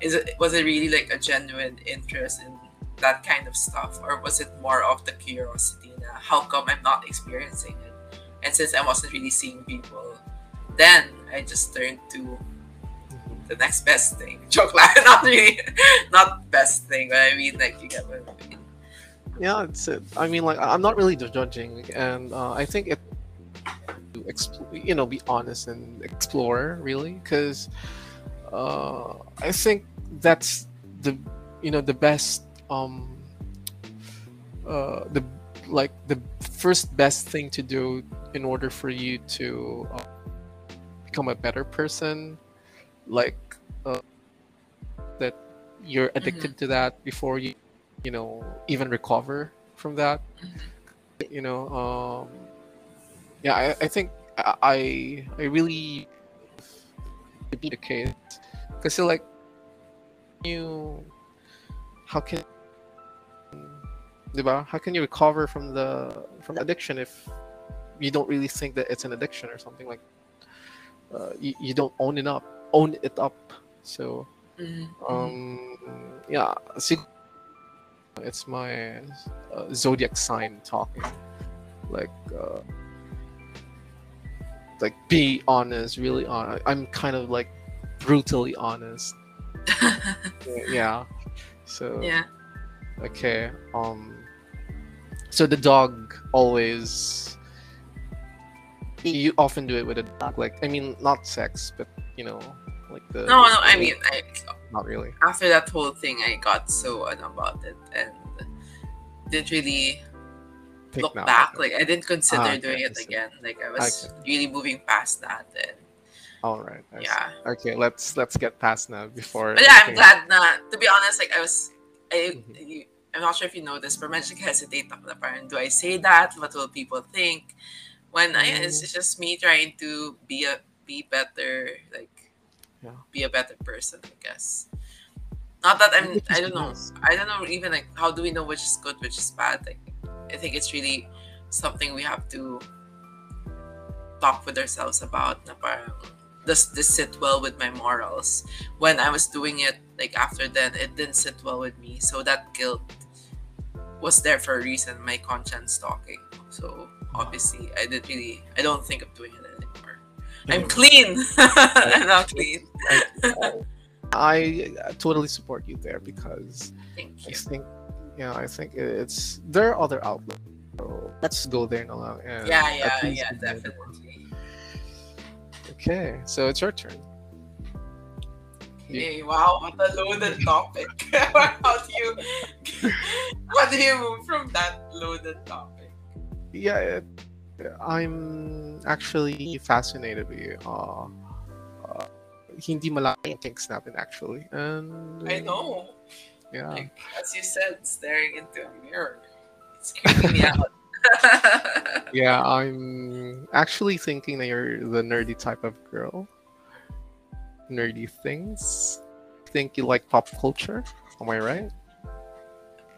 is it was it really like a genuine interest in that kind of stuff or was it more of the curiosity na how come I'm not experiencing it? And since I wasn't really seeing people, then I just turned to the next best thing. *laughs* Joke not really not best thing, but I mean like you get what I mean. Yeah, it's it. I mean, like I'm not really judging, and uh, I think it to expl- you know be honest and explore really because uh, I think that's the you know the best um uh the like the first best thing to do in order for you to uh, become a better person like uh, that you're addicted to that before you you know even recover from that you know um yeah i, I think i i really be the case because like you how can diba? how can you recover from the from addiction if you don't really think that it's an addiction or something like uh, you, you don't own it up own it up so Mhm. um yeah it's my uh, zodiac sign talking like uh like be honest really honest i'm kind of like brutally honest *laughs* yeah so yeah. okay um so the dog always you often do it with a dog like i mean not sex but you know like the No, no. I mean, I, not really after that whole thing, I got so on about it and didn't really look back. Like I didn't consider Ah, doing it see. again. Like I was Okay. really moving past that. And all right I see. yeah, okay let's let's get past now before but yeah, I'm glad not. To be honest, like I was, I, Mhm. you, I'm not sure if you know this, but medyo hesitate ako na parang, do I say that? What will people think? When I, it's, it's just me trying to be a be better, like Yeah. be a better person, I guess. Not that I'm, I don't know. I don't know even like how do we know which is good, which is bad? Like, I think it's really something we have to talk with ourselves about. Na parang, does this sit well with my morals? When I was doing it, like after then, it didn't sit well with me. So that guilt was there for a reason. My conscience talking. So obviously, I didn't really. I don't think of doing it anymore. I'm clean. *laughs* I'm now *laughs* clean. I totally support you there because Thank I you. think, yeah, I think it's there are other outlets. So let's go there now. And Yeah, yeah, yeah, we know the- definitely. Okay, so it's your turn. Hey, wow, what a loaded topic. *laughs* how do you how do you move from that loaded topic? Yeah, I'm actually fascinated with you. Uh, uh, hindi malaki ang kinks natin actually. And I know. Yeah. Like as you said, staring into a mirror. It's creeping me out. *laughs* Yeah, I'm actually thinking that you're the nerdy type of girl. Nerdy things. Think you like pop culture? Am I right?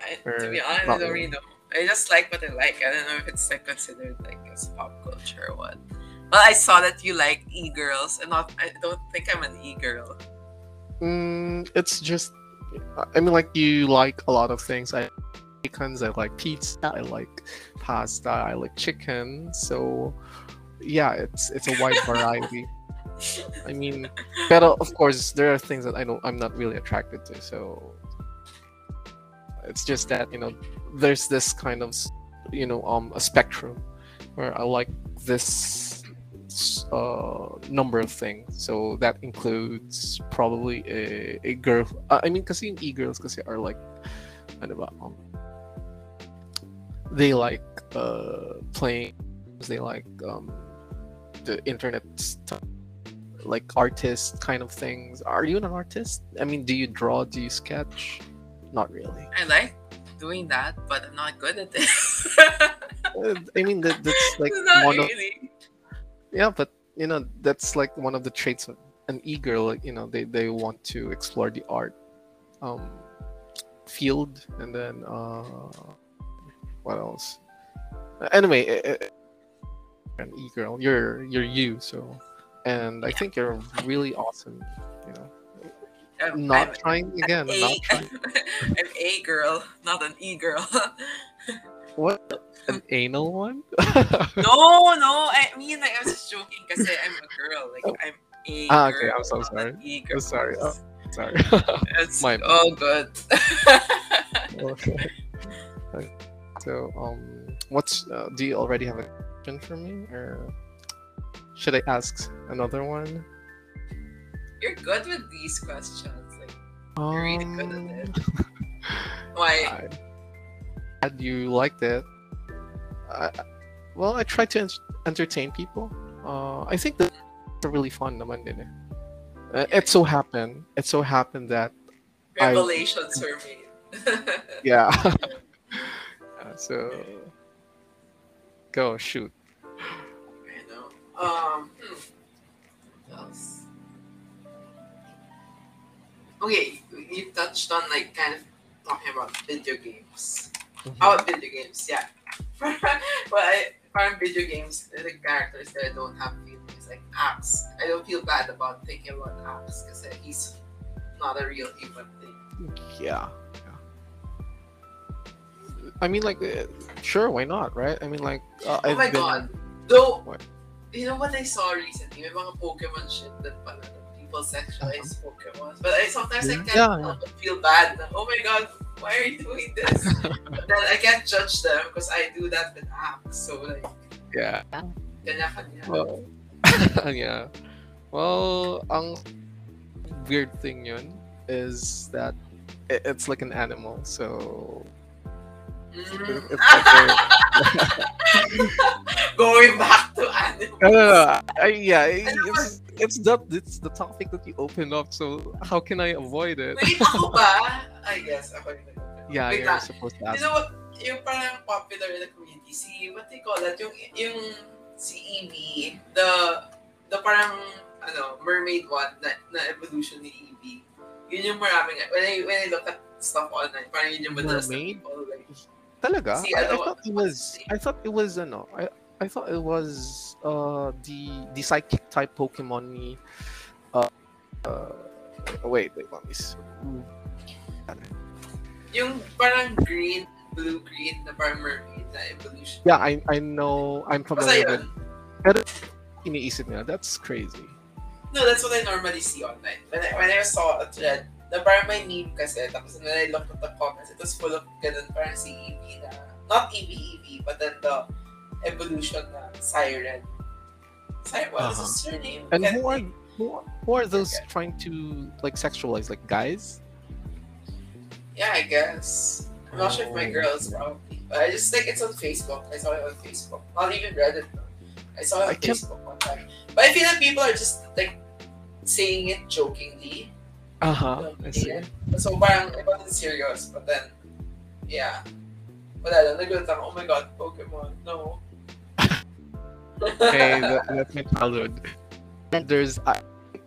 I, to be honest, I don't really know. I just like what I like. I don't know if it's like considered like as pop culture or what. But I saw that you like e-girls, and not. I don't think I'm an e-girl. Mm, it's just, I mean, like you like a lot of things. I chickens. I like pizza. I like pasta. I like chicken. So, yeah, it's it's a wide variety. *laughs* I mean, but of course, there are things that I don't. I'm not really attracted to. So, it's just that you know, there's this kind of, you know, um, a spectrum where I like this uh number of things. So that includes probably a, a girl. Uh, I mean, kasi yung e-girls kasi are like, ano ba, um, they like uh playing. They like um the internet stuff, like artist kind of things. Are you an artist? I mean, do you draw? Do you sketch? Not really. I like doing that, but I'm not good at it. Uh, I mean, that, that's *laughs* like one of yeah but you know that's like one of the traits of an e-girl like you know they, they want to explore the art um field and then uh what else anyway eh, eh, an e-girl you're you're you so and i Yeah. think you're really awesome you know I'm, not I'm trying again I'm A, not trying *laughs* I'm a girl, not an e girl. *laughs* what an anal one *laughs* no, no. I mean, like I was just joking because I'm a girl. Like I'm a Ah, okay. I'm so sorry. an E girl. I'm sorry. Oh, sorry It's my- all good. Okay. Right. So, um, what's uh, do you already have a question for me, or should I ask another one? You're good with these questions. Like, You're really good at it. Um, *laughs* why? I- Glad you liked it. I, well, I try to en- entertain people. Uh, I think that's really fun naman din eh. Uh, it so happened, it so happened that I- Revelations were made. *laughs* yeah. *laughs* Uh, so go shoot. I know. Um, hmm. What else? Okay, you touched on like kind of talking about video games. How about video games? Yeah. *laughs* but I find video games, the characters that don't have feelings, like Axe. I don't feel bad about thinking about Axe because he's not a real human thing. Yeah. yeah. I mean, like, uh, sure, why not, right? I mean, like, uh, Oh I've my been- god. Though, What? you know what I saw recently? May mga Pokemon shit that pala people sexualize uh-huh. Pokemon. But I sometimes I can't Yeah, help but feel bad. Oh my god, why are you doing this? *laughs* but then I can't judge them because I do that with apps. So like, Yeah. kanya-kanya. Well, *laughs* yeah. Well, ang weird thing yun is that it's like an animal, so *laughs* Going back to anime. no, no, no. I, yeah, it's, it's the it's the topic that you opened up. So how can I avoid it? Wait, ako ba? I guess ako yung nag- Yeah, Wait you're lang. supposed to You ask. know what? Yung parang popular in the community, si, what you call that? Yung, yung si Eevee, the, the parang, ano, mermaid one, na, na evolution ni Eevee. Yun yung maraming, when I, when I look at stuff online, parang yun yung madalas na people, like, Talaga? Si I, I ano, thought it was. I thought it was ano. I I thought it was uh the the psychic type Pokemon ni uh uh wait wait let me see. yung parang green, blue, green, na parang mermaid na evolution. Yeah, I I know I'm familiar with iniisip niya. That's crazy. No, that's what I normally see online. When I, when I saw a thread, na parang may meme kasi, tapos when I looked at the comments, it was full of ganun, parang si Eevee na, not Eevee Eevee, but then the evolution na Siren. Siren, what is Uh-huh. his surname? And Can't who are who are, who are those Okay. trying to like sexualize like guys? Yeah, I guess. I'm not sure if my Oh. girls probably. But I just think it's on Facebook. I saw it on Facebook. Not even Reddit. No. I saw it on I can't- Facebook one time. But I feel like people are just like saying it jokingly. Uh huh. Don't I see see. it. So parang it wasn't serious, but then, yeah. Wala lang, nagulat ako, oh my god, Pokemon, no. *laughs* Hey, that, that's my childhood. There's I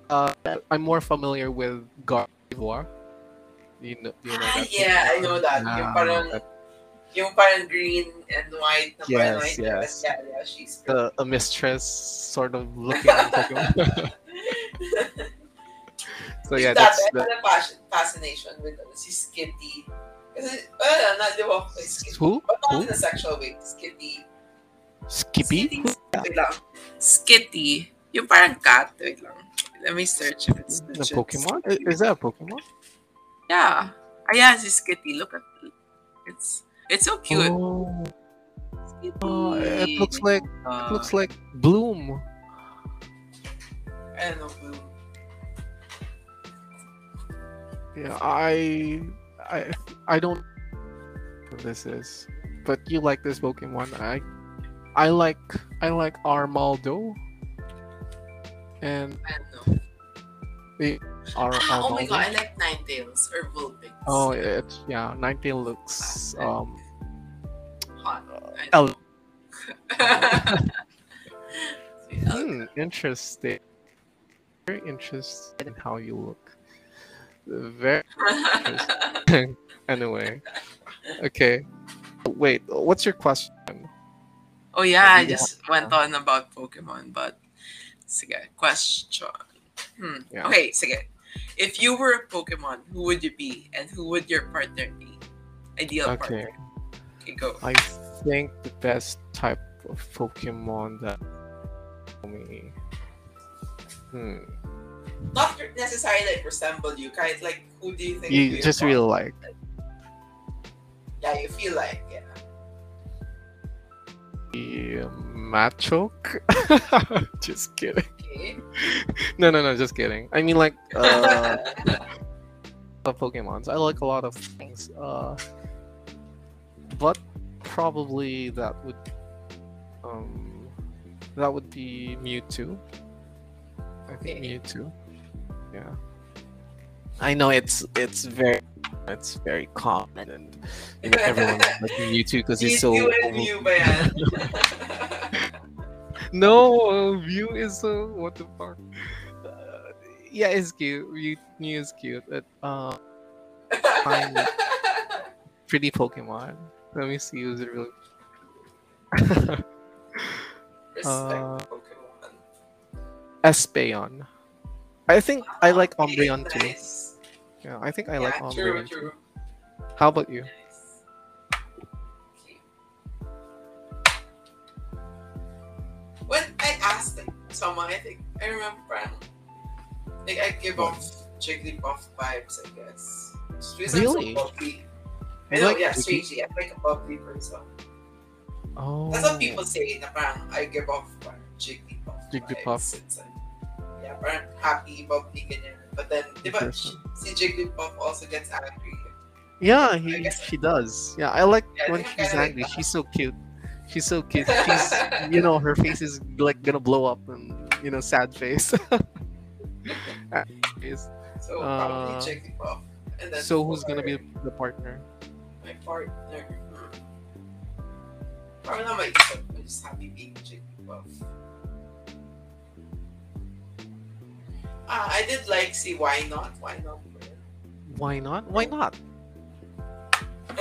uh I'm more familiar with Gardevoir. You know, you know ah, that yeah, I know that. yung Ah, parang, that- yung parang green and white na Yes, white. yes. Yeah, yeah, she's the a mistress sort of looking Pokemon. *laughs* *laughs* so yeah, that, that's I the passion, fascination with ano, si Skitty. Kasi, wala, na, di ba? Skitty. who? But not Who? in a sexual way. Skitty. Skippy? Skitty. Wait lang. Skitty. Yung parang cat. Wait lang. Let me search if it's The legit. Pokemon? I- Is that a Pokemon? Yeah. Ah, yeah, si Skitty. Look at It's it's so cute. Oh, Skitty. oh, it looks like Uh, it looks like Bloom. I don't know. Blue. Yeah, I I I don't know what this is. But you like this Pokemon. I I like I like Armaldo. And know. Ar- Ah, oh my god, I like Ninetales or Vulpix. Oh, it's yeah. Ninetale looks um Hot. el- *laughs* hmm, interesting. Very interested in how you look. Very *laughs* anyway. Okay. Wait, what's your question? oh yeah, I just went on about Pokemon, but sige, question. Hmm. Yeah. Okay, sige. If you were a Pokemon, who would you be, and who would your partner be? Ideal Okay. partner. Okay, go. I think the best type of Pokemon that for me. Hmm. Not necessarily like resemble you, kind like who do you think? would You just partner? really like Yeah, you feel like yeah. the Machoke. *laughs* just kidding. Okay. No, no, no, just kidding. I mean, like, uh, *laughs* of Pokemons. I like a lot of things. Uh, but probably that would Um, that would be Mewtwo. I think Okay. Mewtwo. Yeah. I know it's it's very it's very common and *laughs* you know, everyone like Mewtwo because it's so. You and ba yan? *laughs* *laughs* No, Mew is so what the fuck. Uh, yeah, it's cute. Mew, Mew is cute. But, uh, Fine. pretty Pokemon. Let me see who's it really. Respect Uh, Pokemon. Espeon. I think I like Umbreon too. Yeah, I think I like true, Umbreon too. true. How about you? When I asked someone, I think I remember like I give off Jigglypuff vibes, I guess. Really? So bubbly. I You know, like yeah, strangely, I'm like a bubbly person. Oh, That's what people say na parang I give off parang Jigglypuff. Jigglypuff. vibes. It's like, yeah, parang happy, bubbly, ganyan. But then, di ba, Interesting. si Jigglypuff also gets angry. Yeah, he she does. Yeah, I like Yeah, when I she's like angry. that. She's so cute. She's so cute. *laughs* She's you know her face is like gonna blow up and you know sad face. *laughs* So Uh, probably Jigglypuff. And then so who's gonna be the partner? my partner? hmm. Probably not my isip. I'm just happy being Jigglypuff. Ah, I did like see why not? Why not? Why not? Why not? *laughs*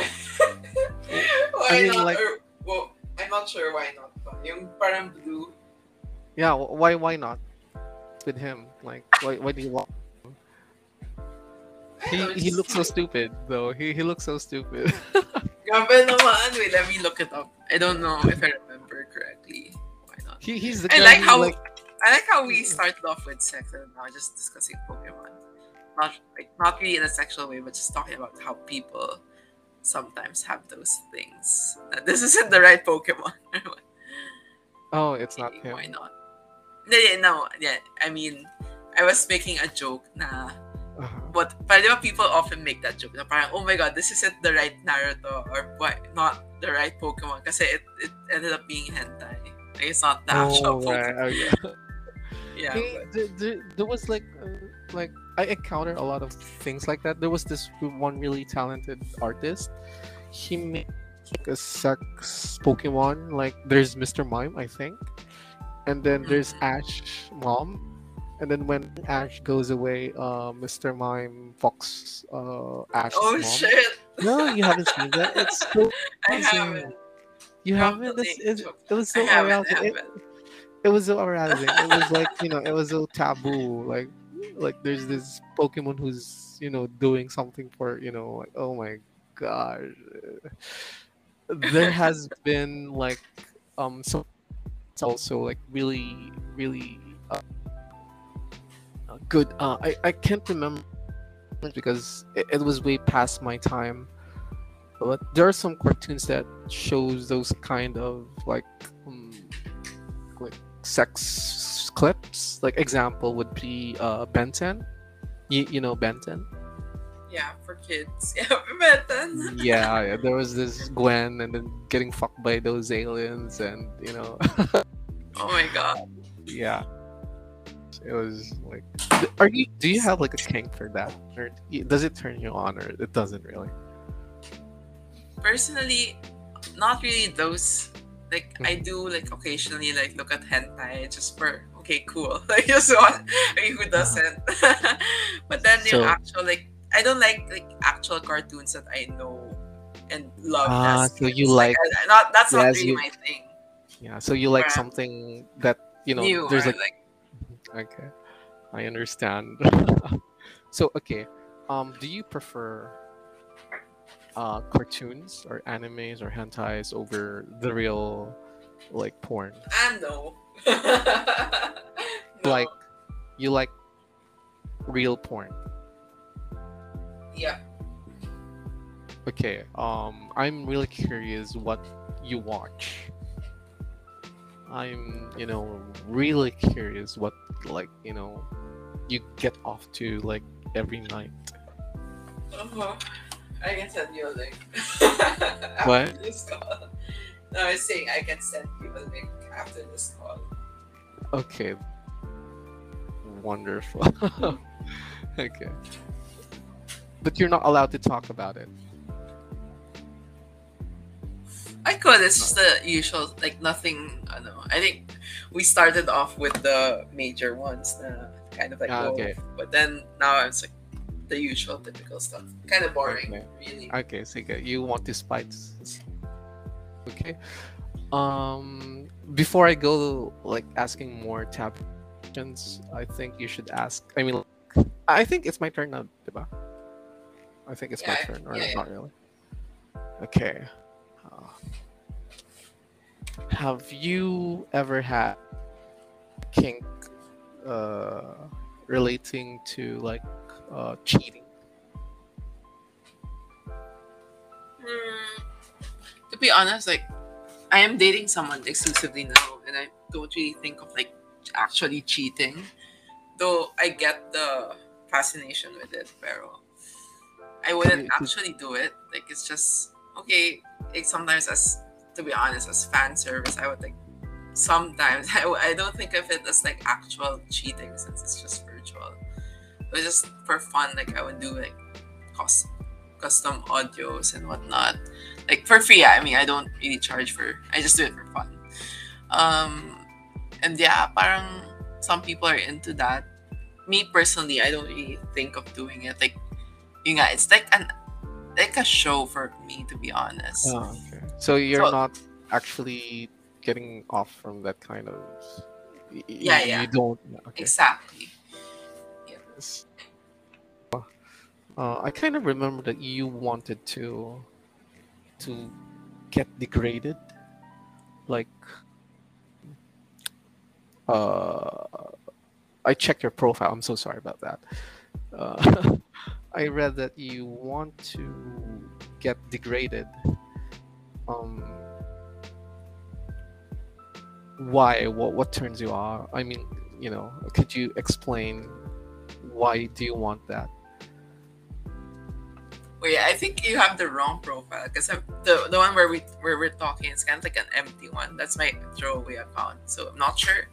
why I mean, not? like- or, well, I'm not sure why not. But yung parang blue. Yeah, why why not? With him, like why why do you want? He know, he looks so stupid though. He he looks so stupid. *laughs* Grabe naman. Wait, let me look it up. I don't know if I remember correctly. Why not? he he's the I guy like who, how like I like how we started off with sex and now just discussing Pokemon. Not like not really in a sexual way, but just talking about how people sometimes have those things. This isn't the right Pokemon. *laughs* oh it's not him. Why not? No, yeah, no, yeah. I mean, I was making a joke na Uh-huh. but but people often make that joke na parang, oh my god, this isn't the right Naruto or why not the right Pokemon kasi it, it ended up being hentai. Like, it's not the Oh, actual Pokemon. right. Oh, yeah. *laughs* Yeah, Hey, but- there, was like uh, like I encountered a lot of things like that. There was this one really talented artist. He made like a sex Pokemon. Like there's Mr. Mime, I think, and then there's Mhm. Ash Mom, and then when Ash goes away, uh, Mr. Mime Fox uh, Ash. Oh mom. shit! No, you haven't seen that. It's *laughs* so I amazing. haven't. You haven't. the It's, link. it was so I haven't. I haven't. It was so arousing. It was like you know, it was so taboo. Like like there's this Pokemon who's you know doing something for you know like oh my god. There has been like um so also like really really uh, good. Uh, I I can't remember because it, it was way past my time. But there are some cartoons that shows those kind of like um, like sex clips. Like example would be uh Ben 10. You, you know Ben 10? Yeah, for kids. *laughs* Yeah, Ben 10. *laughs* yeah, yeah, there was this Gwen and then getting fucked by those aliens and you know *laughs* Oh my god. yeah. It was like are you do you have like a kink for that? Or does it turn you on or it doesn't really? Personally, not really those. Like I Mhm. do like occasionally like look at hentai just for okay cool *laughs* like just want like, who doesn't. *laughs* but then So- the actual like I don't like like actual cartoons that I know and love. Ah, as so you kids. like- I- I- not that's not really you- my thing. Yeah, so you like something that you know New there's like Okay, I understand. *laughs* so okay, um, do you prefer uh cartoons or animes or hentais over the real like porn? Ah no. *laughs* no. Like you like real porn? yeah. Okay, um, I'm really curious what you watch. I'm, you know, really curious what like you know you get off to like every night. Uh-huh. I can send you a link. *laughs* What? This call. No, I was saying I can send you will make after this call. Okay. Wonderful. *laughs* okay. But you're not allowed to talk about it. I could. It's just the usual, like nothing. I know. I think we started off with the major ones, na kind of like, Ah, okay. but then now it's like the usual, typical stuff. Kind of boring, Okay. really. Okay, so you- want to spice. Okay. Um before I go like asking more tab questions, I think you should ask I mean I think it's my turn now, diba? I think it's my turn, or yeah, yeah. not really. Okay. Uh, have you ever had kink uh relating to like uh cheating? Hmm. To be honest, like I am dating someone exclusively now, and I don't really think of like actually cheating. Though I get the fascination with it, pero I wouldn't actually do it. Like it's just okay. Like sometimes, as to be honest, as fan service, I would like sometimes *laughs* I, I don't think of it as like actual cheating since it's just virtual. But just for fun, like I would do like custom custom audios and whatnot. Like for free, I mean I don't really charge for I just do it for fun. Um and yeah, parang some people are into that. Me personally, I don't really think of doing it. Like you know, it's like an like a show for me to be honest. Oh, okay. So you're So- not actually getting off from that kind of. Yeah, you, yeah. You don't. Okay. Exactly. Uh, I kind of remember that you wanted to to get degraded, like. Uh, I checked your profile. I'm so sorry about that. Uh, *laughs* I read that you want to get degraded. Um, why? What? What turns you on? I mean, you know, could you explain why do you want that? Wait, I think you have the wrong profile because the the one where we where we're talking is kind of like an empty one. That's my throwaway account. So I'm not sure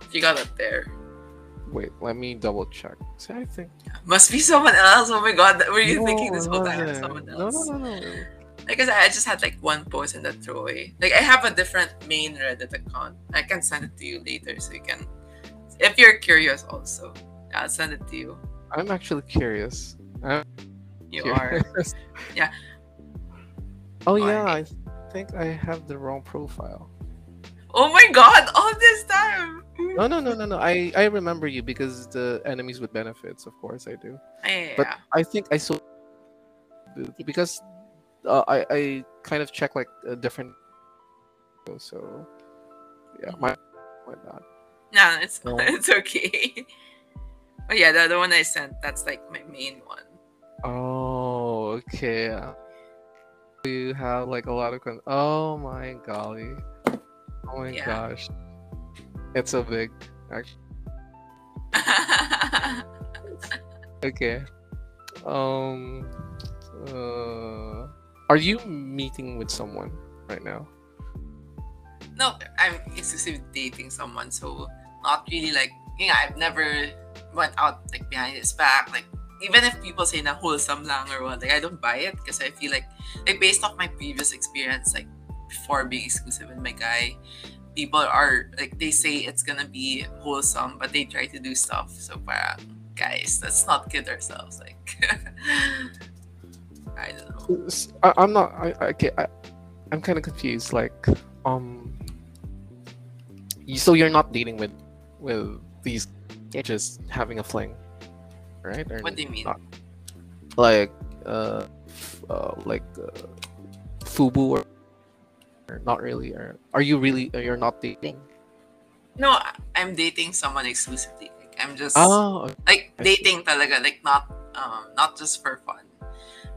if you got it there. Wait, let me double check. See, I think. Must be someone else. Oh my god, were you No, thinking this whole time someone No, else? no, no, no. Like I said, I just had like one post in the throwaway. Like I have a different main Reddit account. I can send it to you later so you can, if you're curious also. I'll send it to you. I'm actually curious. I'm You are. *laughs* Yeah. Oh Why? yeah, I think I have the wrong profile. Oh my god, all this time. No, no, no, no, no. I I remember you because the enemies with benefits. Of course, I do. Yeah. But I think I saw because uh, I I kind of check like a different. So yeah, my my not? No, it's No. *laughs* it's okay. But yeah, the, the one I sent, that's like my main one. Oh, okay. You have like a lot of con- Oh my golly. Oh my Yeah. gosh. It's so big. Actually. *laughs* Okay. Um uh are you meeting with someone right now? no, I'm exclusively dating someone, so not really like yeah, I've never went out like behind his back. Like even if people say na wholesome lang or what, like I don't buy it because I feel like like based off my previous experience, like before being exclusive with my guy, people are like they say it's gonna be wholesome, but they try to do stuff. So para guys, let's not kid ourselves. Like *laughs* I don't know. I, am not I, okay I, I'm kind of confused like um you, so you're not dating with with these just having a fling right or What do you mean? not? like uh, uh like uh, fubu or, or not really or are you really or you're not dating No, I'm dating someone exclusively. Like I'm just oh like I see. dating talaga, like not um not just for fun.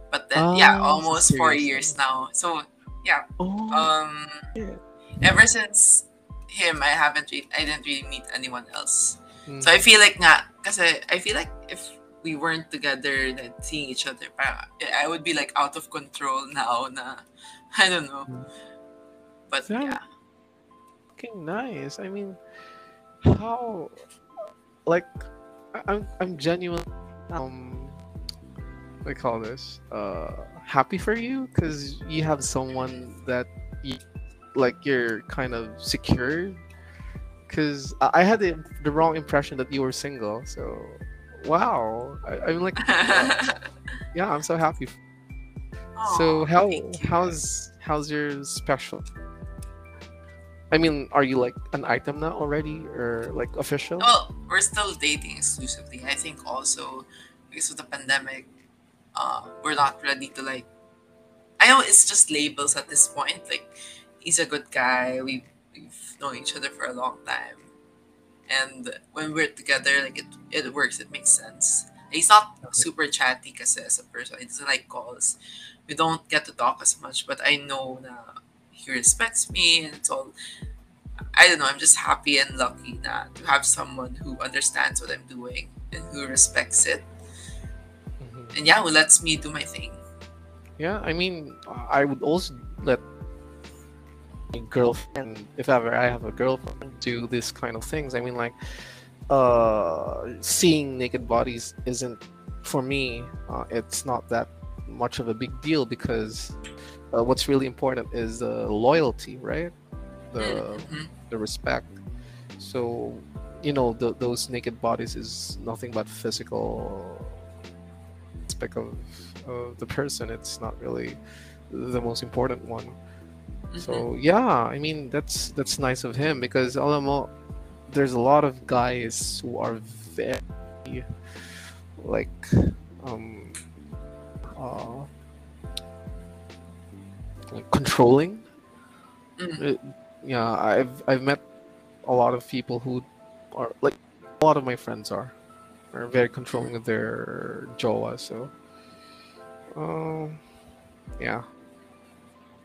But then yeah, Ah, so almost four years now. So oh um Yeah. ever since him I haven't really I didn't really meet anyone else. Mm, So I feel like nga kasi I feel like if we weren't together and seeing each other, I would be like out of control now na I don't know. Mm. But Yeah. yeah. fucking nice. I mean, how, like, I'm I'm genuine. Um, what do you call this? Uh, happy for you because you have someone that you, like you're kind of secure. Because I had the, the wrong impression that you were single. So, wow. I, I'm like, *laughs* yeah, I'm so happy. so how how's how's your special? I mean, are you like an item now already, or like official? Well, we're still dating exclusively. I think also because of the pandemic, uh, we're not ready to like. I know it's just labels at this point. Like, he's a good guy. We we've known each other for a long time, and when we're together, like it it works. It makes sense. He's not super chatty kasi as a person. He doesn't like calls. We don't get to talk as much, but I know na he respects me and it's all I don't know, I'm just happy and lucky na to have someone who understands what I'm doing and who respects it. Mhm. And yeah, who lets me do my thing. Yeah, I mean, I would also let girlfriend, if ever I have a girlfriend, do this kind of things. I mean, like, uh, seeing naked bodies isn't for me. Uh, it's not that much of a big deal because uh, what's really important is the loyalty, right? The Mhm. the respect. So, you know, th those naked bodies is nothing but physical aspect of, of the person. It's not really the most important one. So yeah, I mean that's that's nice of him because alam mo, there's a lot of guys who are very like um uh like controlling. Mm. Uh, yeah, I've I've met a lot of people who are like a lot of my friends are are very controlling of their jowa. So, um, yeah,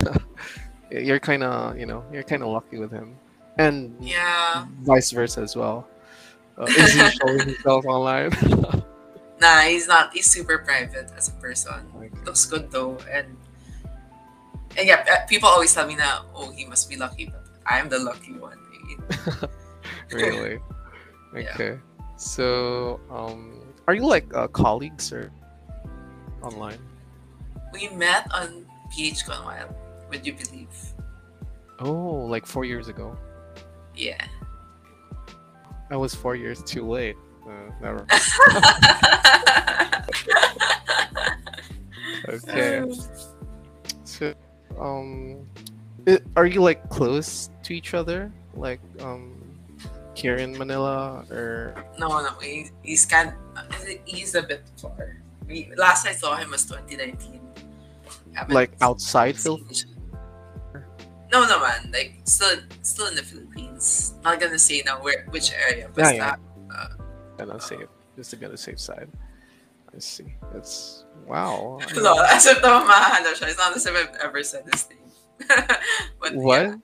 *laughs* you're kind of you know you're kind of lucky with him, and yeah. vice versa as well. Uh, is he *laughs* showing himself online? *laughs* Nah, he's not. He's super private as a person. Okay. Looks good though, and and yeah, uh, people always tell me na, oh, he must be lucky, but I'm the lucky one. *laughs* really? Yeah. Okay. So, um, are you like uh, colleagues or online? We met on PHCon while. Would you believe? Oh, like four years ago. Yeah. I was four years too late. Uh, never. *laughs* Okay. So, um, are you like close to each other? Like, um, here in Manila, or No, no, he, he's kind. He's a bit far. We, last I saw him was 2019. Like outside seen Phil? each- No, no, man. Like still, still in the Philippines. Not gonna say now where, which area, but Yeah, yeah. uh, And I'm safe, just to be on the safe side. I see. That's wow. *laughs* No, as if mahalo siya. It's not as if I've ever said this thing. *laughs* but what? yeah.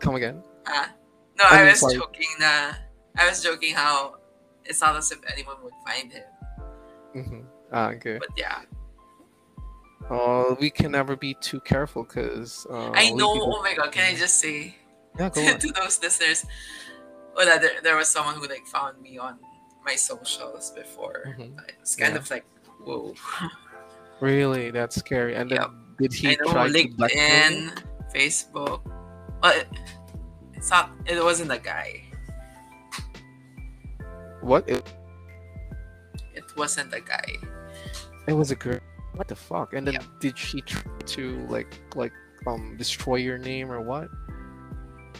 Come again? Ah. no, I I was sorry. joking na. I was joking how it's not as if anyone would find him. Mm-hmm. Ah, okay. But yeah, Uh, we can never be too careful because uh, I know. could- Oh my god, can I just say? Yeah, go *laughs* to those listeners, well, uh, there, there was someone who like found me on my socials before. Mhm. It's kind Yeah. of like, whoa. Really, that's scary. And then did he I know try to? LinkedIn, Facebook. Well, it, it's not. It wasn't a guy. What? It, It wasn't a guy. it was a girl. What the fuck? And then Yep. did she try to like like um destroy your name or what?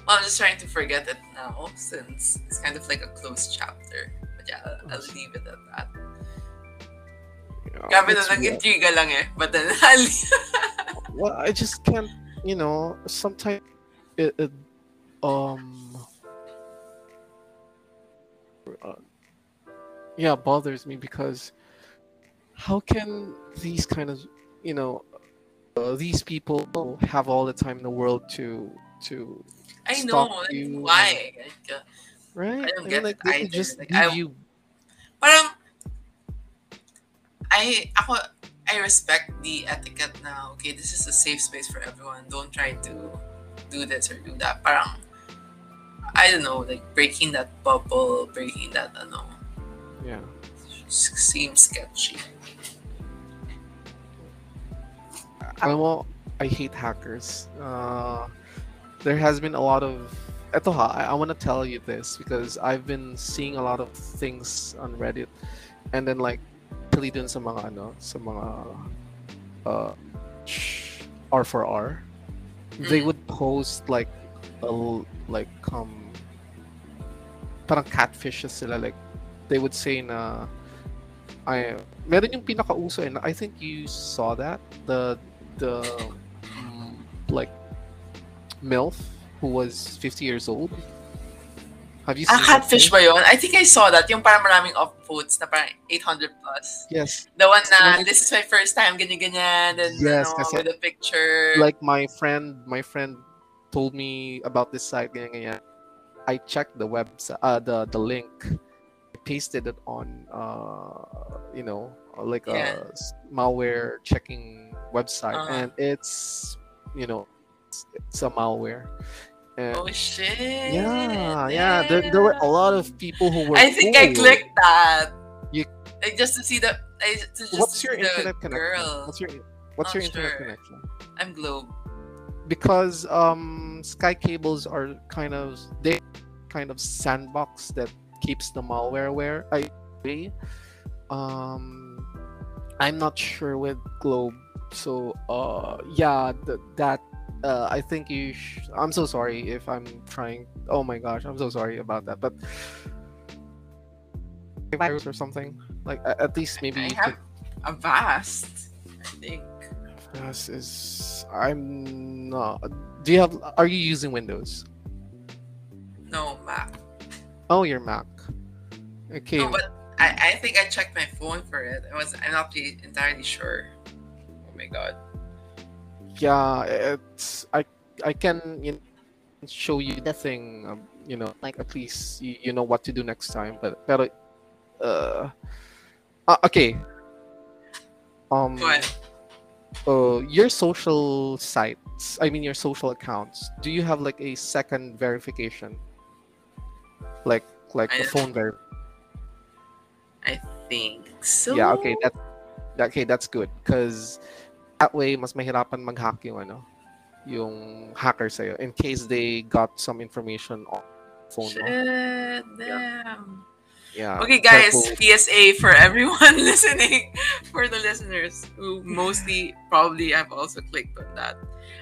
Well, I'm just trying to forget it now since it's kind of like a closed chapter. But yeah, I'll, I'll leave it at that. Yeah, Grabe na it's lang, weird. intriga lang eh. But then, *laughs* I'll. Well, I just can't. You know, sometimes it, it um uh, yeah bothers me because how can these kind of you know uh, these people have all the time in the world to to I know. you. why? Like, uh, right I don't mean, get like they could just Like, I- you parang I ako I respect the etiquette now. Okay, this is a safe space for everyone. Don't try to do this or do that. Parang I don't know, like breaking that bubble, breaking that ano, Yeah. seems sketchy. Alam mo, I hate hackers. Uh, there has been a lot of ha, I, I want to tell you this because I've been seeing a lot of things on Reddit and then like actually dun sa mga ano, sa mga uh, R4R they Mm. would post like a like um parang catfishes sila like they would say na I meron yung pinakauso and I think you saw that the the mm, like MILF who was 50 years old have you seen that catfish ba yun? I think I saw that. Yung parang maraming upvotes na parang 800 plus. yes The one na, this is my first time, ganyan-ganyan, and Yes, ano, with a picture. like my friend my friend told me about this site ganyan, ganyan. I checked the website uh, the the link I pasted it on uh you know like Yeah. a malware checking website Uh-huh. and it's you know it's, it's a malware and oh, shit. yeah yeah there, there were a lot of people who were I think I clicked that. You- Like, just to see the, I, to just what's your internet connection girl. what's your what's Not your internet sure. connection I'm Globe. because um sky cables are kind of they kind of sandbox that keeps the malware aware i agree um i'm not sure with globe so uh yeah th- that uh i think you sh- i'm so sorry if i'm trying oh my gosh i'm so sorry about that but virus or something like at least maybe I you have Avast, I think. could this is i'm not do you have are you using windows No, Mac. Oh, your Mac. Okay. No, but I, I think I checked my phone for it. I was, I'm not entirely sure. Oh my god. yeah, it's I I can you know, show you the thing. Um, you know, like at least you, you know what to do next time. But pero, uh, uh okay. Um. What? Uh, your social sites. I mean, your social accounts. Do you have like a second verification? Like like I- the phone ver. I think so. Yeah. Okay. That. that- Okay, that's good. Cause that way, mas mahirapan mag-hack yung ano, yung hacker sa'yo in case they got some information on phone Shit, mo. damn. Yeah. Okay, guys, careful. PSA for everyone *laughs* listening, for the listeners who mostly probably have also clicked on that.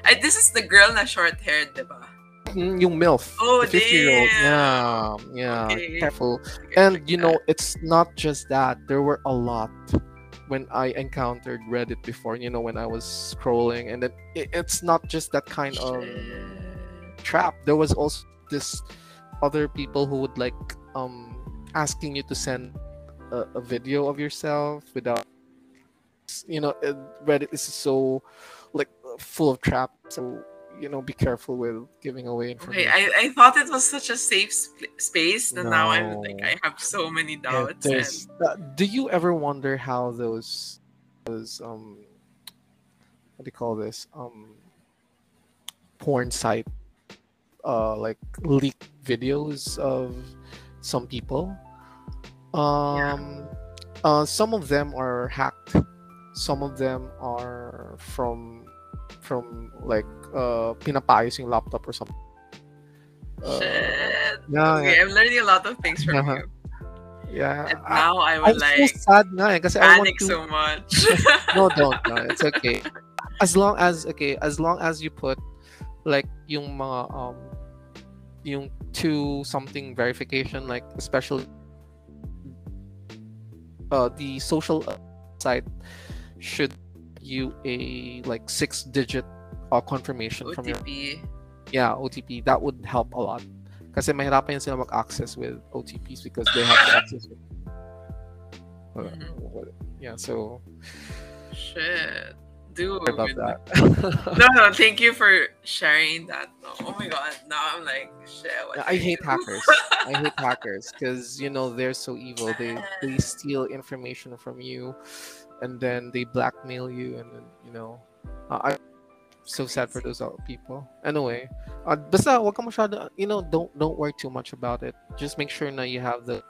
I, this is the girl na short haired, diba? Mm, yung MILF. Oh, the 50-year-old. damn. Yeah. Yeah. Okay. Careful. Okay, And you that. know, it's not just that. There were a lot when I encountered Reddit before. You know, when I was scrolling, and then it, it's not just that kind of trap. There was also this other people who would like um asking you to send a, a video of yourself without you know Reddit is so like full of traps. So you know, be careful with giving away Okay, information. I, I thought it was such a safe sp- space, and now I'm like, I have so many doubts. there's- and uh, do you ever wonder how those those um what do you call this um porn site uh like leak videos of some people um uh some of them are hacked some of them are from from like uh pinapayos yung laptop or something Uh, Shit. yeah, okay, I'm learning a lot of things from Uh-huh. you. yeah And now I I'm like so sad nga eh, kasi I want panic to so much. *laughs* no *laughs* don't no it's okay as long as okay as long as you put like yung mga um yung two something verification like especially uh the social site should you a like six digit uh, confirmation from your OTP. yeah OTP that would help a lot kasi mahirapan sila mag-access with OTPs because they have access with *laughs* Mhm. yeah so Shit. Dude. sorry about that *laughs* No, no, thank you for sharing that. Oh my god, now I'm like, shit. What I do hate hackers. I hate *laughs* hackers because you know they're so evil. They they steal information from you, and then they blackmail you, and then you know, uh, I so sad for those people. Anyway, uh, basta wag ka masyado, you know, don't don't worry too much about it. Just make sure na you have the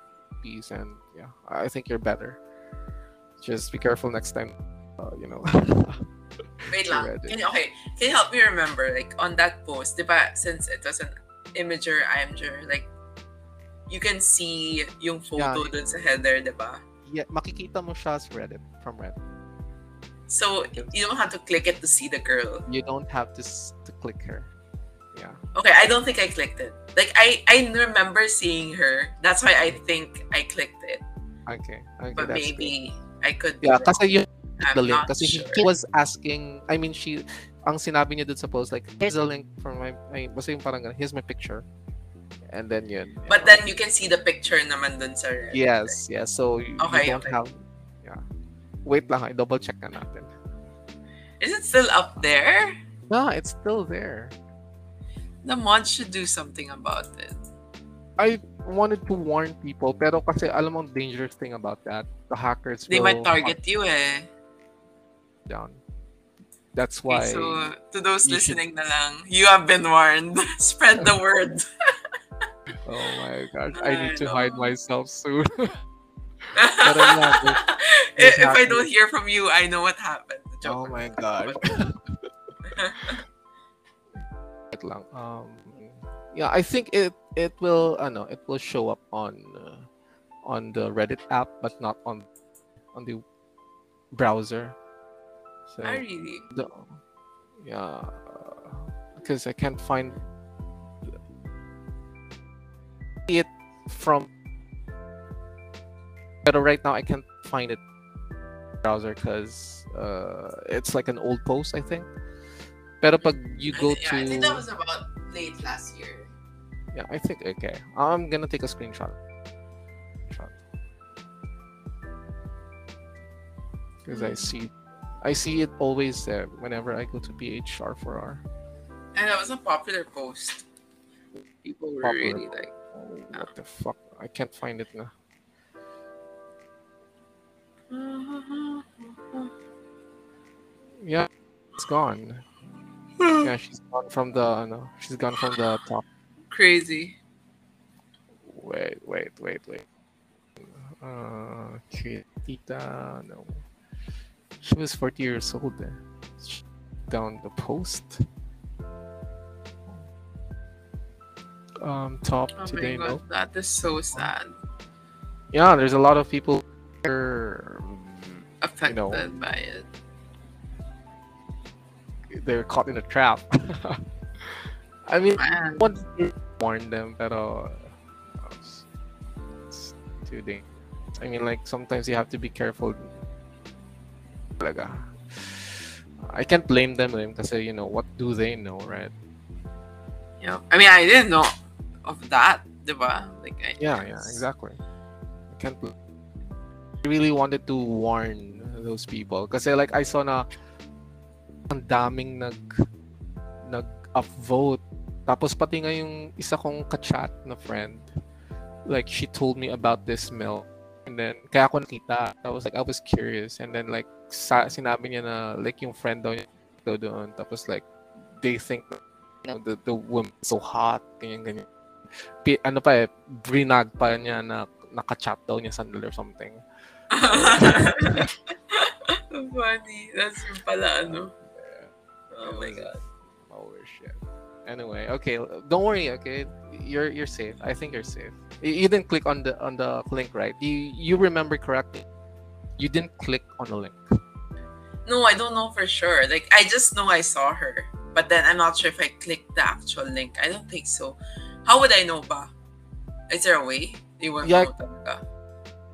peace and yeah, I think you're better. Just be careful next time. Uh, you know. *laughs* Wait lang. Can you, okay, can you help me remember, like, on that post, diba, since it was an Imgur, Imgur, like, you can see yung photo Yeah. dun sa header, diba? Yeah, makikita mo siya sa Reddit from Reddit. So, you don't have to click it to see the girl. You don't have to to click her. Yeah. Okay, I don't think I clicked it. Like, I, I remember seeing her. That's why I think I clicked it. Okay. okay But maybe I could Yeah, kasi yun I'm the link. Kasi sure. he was asking, I mean, she, ang sinabi niya dun sa post, like, here's a link for my, my basta yung parang here's my picture. And then yun. But then you can see the picture naman dun sa Reddit. Yes, yes. So you, you don't okay. have, yeah. Wait lang, i double check na natin. Is it still up there? No, it's still there. The mod should do something about it. I wanted to warn people, pero kasi alam mo ang dangerous thing about that, the hackers They might target you eh. down. That's Okay, why. so, to those you should- listening na lang, you have been warned. *laughs* Spread the word. *laughs* oh my gosh, I need to hide myself soon. Pero yeah, those- if, those if I don't hear from you, I know what happened. oh my god. *laughs* Wait lang. Um, yeah, I think it it will I know, it will show up on uh, on the Reddit app, but not on on the browser. So I really. the, yeah, because I can't find it from. But right now I can't find it browser because uh, it's like an old post, I think. Pero pag you I go yeah, to I think that was about late last year. yeah, I think okay. I'm gonna take a screenshot. Shot. Because I Hmm. see, I see it always there whenever I go to PHR4R. And that was a popular post. People were Popular. really like, what the fuck? I can't find it now. Yeah, it's gone. *sighs* Yeah, she's gone from the no, she's gone from the top. crazy. Wait, wait, wait, wait. Uh, Tita, no. She was 40 years old. Down the post. Um, top Oh today, my no. god, that is so sad. Yeah, there's a lot of people Affected know. by it. they're caught in a trap. *laughs* I mean, Man. one warn them, pero uh, it's, it's too dangerous. I mean, like sometimes you have to be careful. I can't blame them because you know what do they know, right? Yeah. I mean, I didn't know of that, diba? Like, I Yeah, yeah, exactly. I can't. I really wanted to warn those people kasi like I saw na ang daming nag nag upvote tapos pati nga yung isa kong kachat na friend like she told me about this mill and then kaya ako nakita I was like I was curious and then like sa, sinabi niya na like yung friend daw niya daw doon tapos like they think you know, the, the woman so hot ganyan ganyan ano pa eh brinag pa niya na nakachat daw niya sandal or something *laughs* Funny. That's yung pala, ano. Oh my god. Oh shit. Anyway, okay, don't worry. Okay, you're you're safe. I think you're safe. You, you didn't click on the on the link, right? You you remember correctly? You didn't click on the link. No, I don't know for sure. Like, I just know I saw her. But then I'm not sure if I clicked the actual link. I don't think so. How would I know ba? Is there a way? You won't Yeah. know talaga.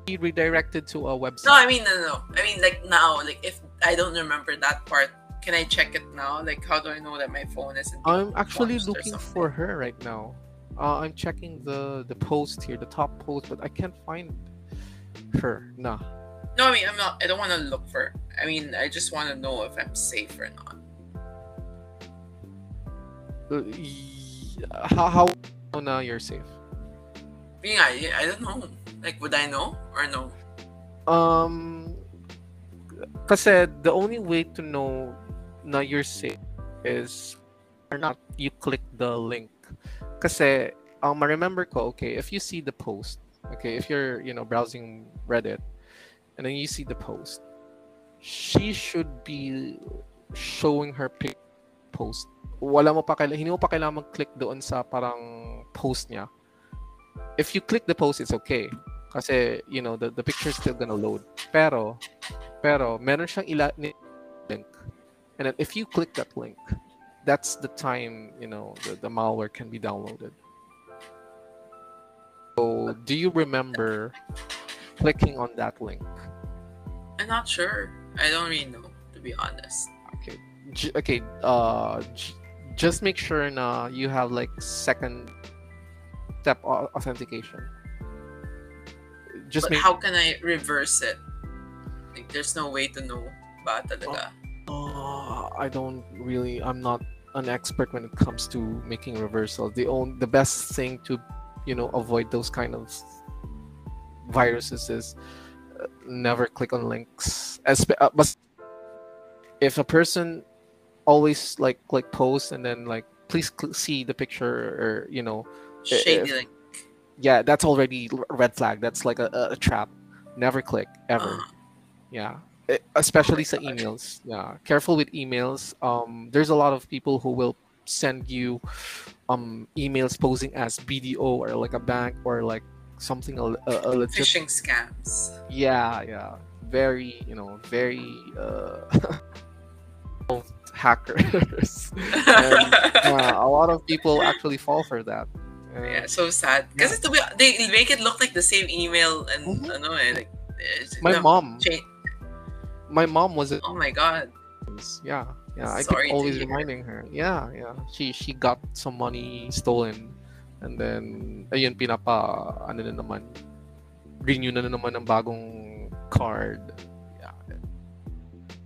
He redirected to a website. No, I mean, no, no. I mean, like now, like if I don't remember that part, can I check it now? Like, how do I know that my phone isn't? I'm actually looking for her right now. Uh, I'm checking the the post here, the top post, but I can't find her. Nah. No, I mean, I'm not. I don't want to look for. I mean, I just want to know if I'm safe or not. Uh, y- How how now you're safe? Being I, I don't know. Like, would I know or no? Um, kasi the only way to know na you're safe is or not you click the link. Kasi um I remember ko, okay, if you see the post, okay, if you're, you know, browsing Reddit and then you see the post, she should be showing her pic post. Wala mo pa kailangan, hindi mo pa kailangan mag-click doon sa parang post niya. If you click the post, it's okay. Kasi, you know, the, the picture is still gonna load. Pero, pero, meron siyang ila- link. And then if you click that link, that's the time, you know, the, the malware can be downloaded. So, do you remember clicking on that link? I'm not sure. I don't really know, to be honest. Okay. J- okay, uh j- just make sure na you have like second step authentication. Just but make how can I reverse it? Like, there's no way to know ba talaga? Uh, I don't really. I'm not an expert when it comes to making reversals. The only, the best thing to, you know, avoid those kind of viruses is uh, never click on links. Espe- uh, but if a person always like click post and then like please see the picture or you know Shady like yeah that's already red flag. That's like a, a, trap. Never click ever. Uh, yeah. E- especially gosh. emails. Yeah. Careful with emails. Um there's a lot of people who will send you um emails posing as bdo or like a bank or like something a, a, a phishing scams. yeah yeah. Very you know very uh *laughs* hackers. *laughs* And, *laughs* yeah, a lot of people actually fall for that yeah, so sad. Because to be, they make it look like the same email and Mhm. ano eh, like my no, mom. my mom was a Oh my god. yeah yeah. I Sorry keep always reminding her. Yeah yeah. She she got some money stolen and then ayun pinapa ano na naman renew na, na naman ng bagong card. Yeah.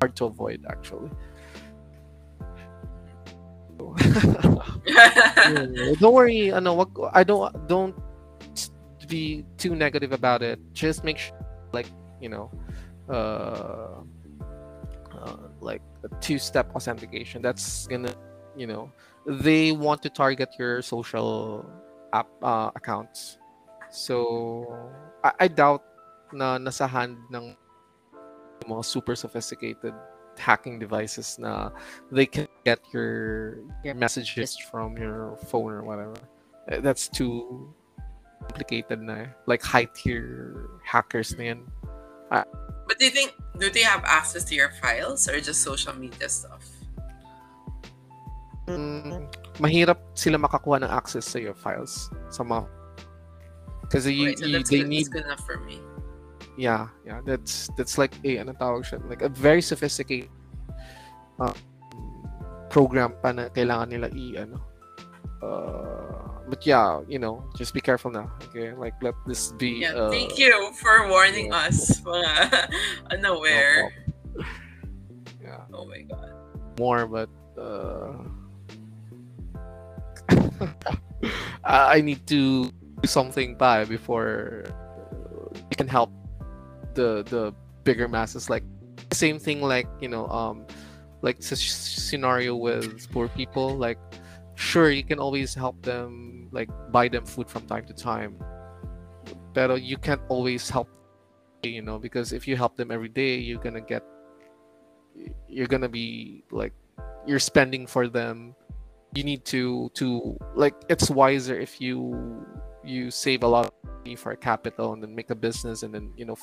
Hard to avoid actually *laughs* Yeah, don't worry ano wag, i don't don't be too negative about it. Just make sure like you know uh, uh like a two-step authentication. That's gonna you know they want to target your social app uh, accounts. So I, I doubt na nasa hand ng mga super sophisticated hacking devices na they can get your your messages from your phone or whatever. Uh, That's too complicated na eh. Like high tier hackers na yan. But do you think do they have access to your files or just social media stuff? Mm, mahirap sila makakuha ng access sa your files sa mga kasi you, Wait, so they good, need good enough for me. Yeah yeah that's that's like a ano tawag siya like a very sophisticated um, program pa na kailangan nila i ano uh, but yeah you know just be careful now okay like let this be Yeah, uh, thank you for warning yeah. us, mga *laughs* no unaware. problem. yeah Oh my god. more but uh, *laughs* I need to do something by before we can help the the bigger masses like same thing like you know um like s- scenario with poor people like sure you can always help them like buy them food from time to time but you can't always help you know because if you help them every day you're gonna get you're gonna be like you're spending for them. You need to to like it's wiser if you you save a lot of money for a capital and then make a business and then you know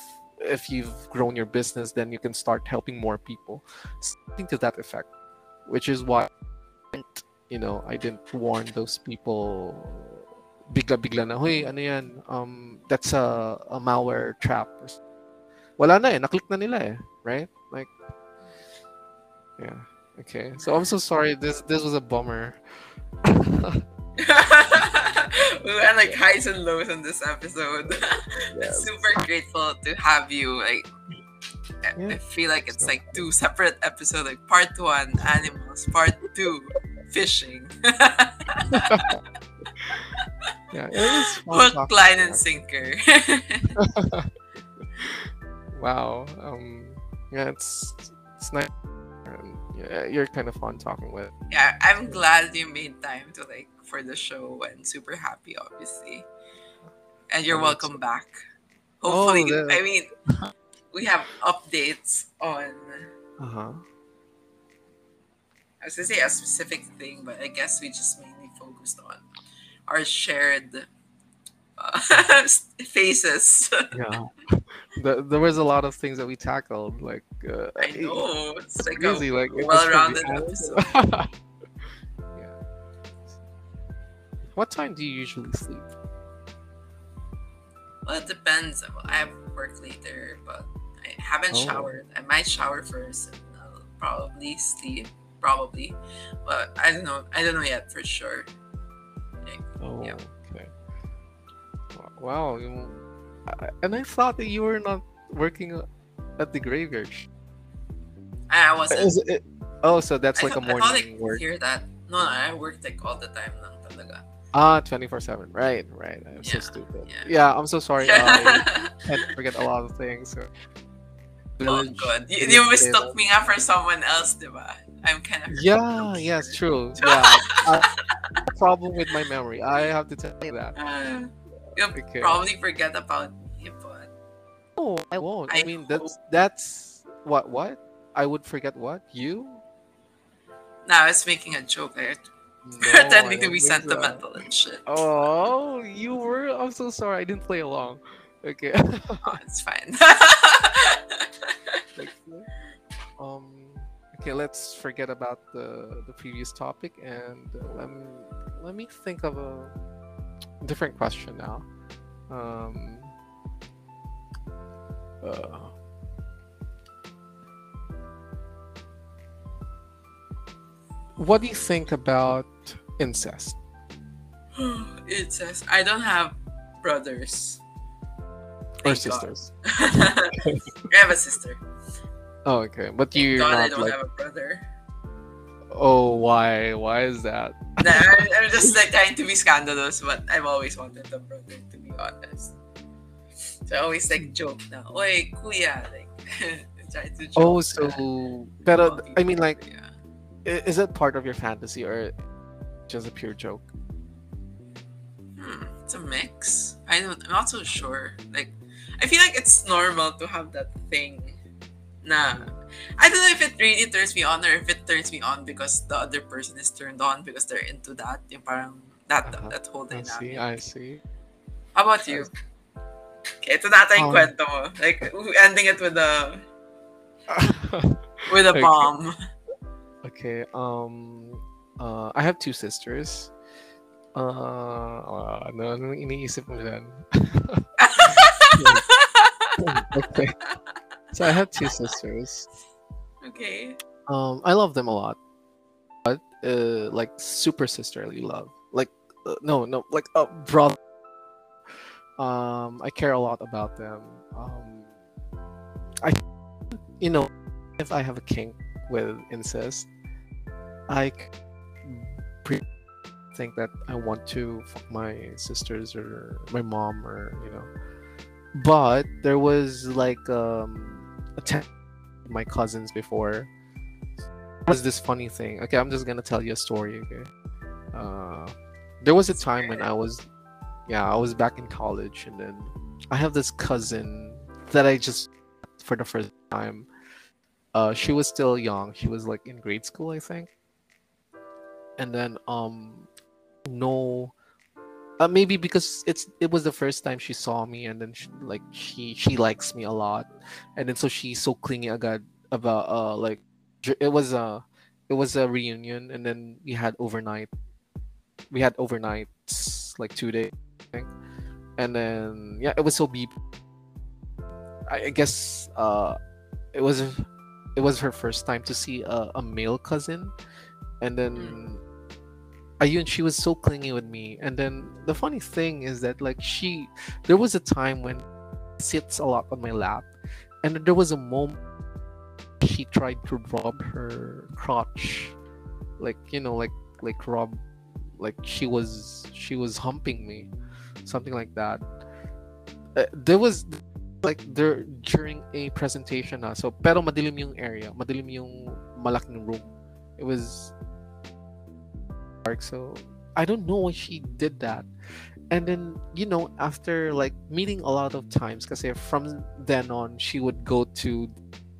if you've grown your business then you can start helping more people. Something to that effect which is why you know i didn't warn those people bigla bigla na hoy ano yan? Um that's a, a malware trap. Wala na eh naklik na nila eh right? Like yeah okay. So i'm so sorry. This this was a bummer *laughs* *laughs* we had like highs and lows in this episode. *laughs* Super grateful to have you. Like, I- I feel like it's like two separate episodes. Like part one, animals. Part two, fishing. *laughs* yeah it was fun Hook, line, and sinker. *laughs* wow um yeah it's it's nice and Yeah, you're kind of fun talking with. Yeah, I'm glad you made time to like for the show and super happy, obviously. And you're welcome back. Hopefully, Oh, I mean, we have updates on. Uh huh. I was gonna say a specific thing, but I guess we just mainly focused on our shared uh, *laughs* faces. Yeah. the, there was a lot of things that we tackled. Like uh, I know it's like crazy. a like well-rounded episode. *laughs* What time do you usually sleep? Well, it depends. I have work later, but I haven't Oh. showered. I might shower first and I'll probably sleep. Probably, but I don't know. I don't know yet for sure. Like, Oh, Yeah. okay. Wow. You, and I thought that you were not working at the graveyard. I I wasn't. Is it, oh, so that's I like a thought, I thought I morning could work. hear that. No, no, I worked like all the time lang talaga. Ah, 24 7. Right, right. I'm so stupid. yeah. Yeah, I'm so sorry. *laughs* I can't forget a lot of things. So. oh, God. You, you mistook me nga for someone else, diba? I'm kind of. Yeah, yes, true. *laughs* Yeah. I, problem with my memory. I have to tell you that. Uh, you'll Okay. probably forget about me, but No, I won't. I, I mean, that's that's what what I would forget. What you? now I was making a joke. I No, pretending to be don't think so. sentimental and shit. Oh, you were. I'm so sorry. I didn't play along. Okay. Oh, *laughs* it's fine. *laughs* Like, um. Okay, let's forget about the the previous topic and let me let me think of a different question now. Um. Uh, what do you think about incest? *gasps* incest. I don't have brothers Or Thank sisters? *laughs* I have a sister. Oh, okay. But you're God I don't like. have a brother. Oh, why? Why is that? Nah, I'm, I'm just like trying to be scandalous, but I've always wanted a brother, to be honest. So I always like joke na, Oy, kuya, like *laughs* try to joke. Oh, so. Pero, I mean, like, yeah. is it part of your fantasy or just a pure joke? Hmm, it's a mix. I don't. I'm not so sure. Like, I feel like it's normal to have that thing. Nah, I don't know if it really turns me on or if it turns me on because the other person is turned on because they're into that. Yung parang that Uh-huh. that whole I see. I see. How about you? Okay, ito na tayong Um, kwento mo. Like, ending it with a *laughs* with a Okay. bomb. okay, um, uh, I have two sisters. Uh, uh, ano, ano iniisip mo dyan? *laughs* okay. So I have two sisters. okay. Um, I love them a lot, but uh, like super sisterly love. Like uh, no, no, like a brother. Um, I care a lot about them. Um, I, you know, if I have a kink with incest, I c- pre- think that I want to fuck my sisters or my mom or you know. But there was like um, a ten- my cousins before was this funny thing. Okay, I'm just gonna tell you a story. Okay, uh, there was a time when I was, yeah, I was back in college, and then I have this cousin that I just for the first time. Uh, she was still young. She was like in grade school, I think. And then um, no, uh, maybe because it's it was the first time she saw me, and then she, like she she likes me a lot, and then so she's so clingy agad about uh like it was a it was a reunion and then we had overnight we had overnights like two days and then yeah it was so beep. I, I guess uh it was it was her first time to see a, a male cousin and then ayun she was so clingy with me. And then the funny thing is that like she there was a time when she sits a lot on my lap. And there was a moment she tried to rub her crotch like you know like like rub like she was she was humping me something like that. Uh, there was like there during a presentation na. So pero madilim yung area madilim yung malaking room. It was dark, so I don't know why she did that. And then you know, after like meeting a lot of times, because from then on, she would go to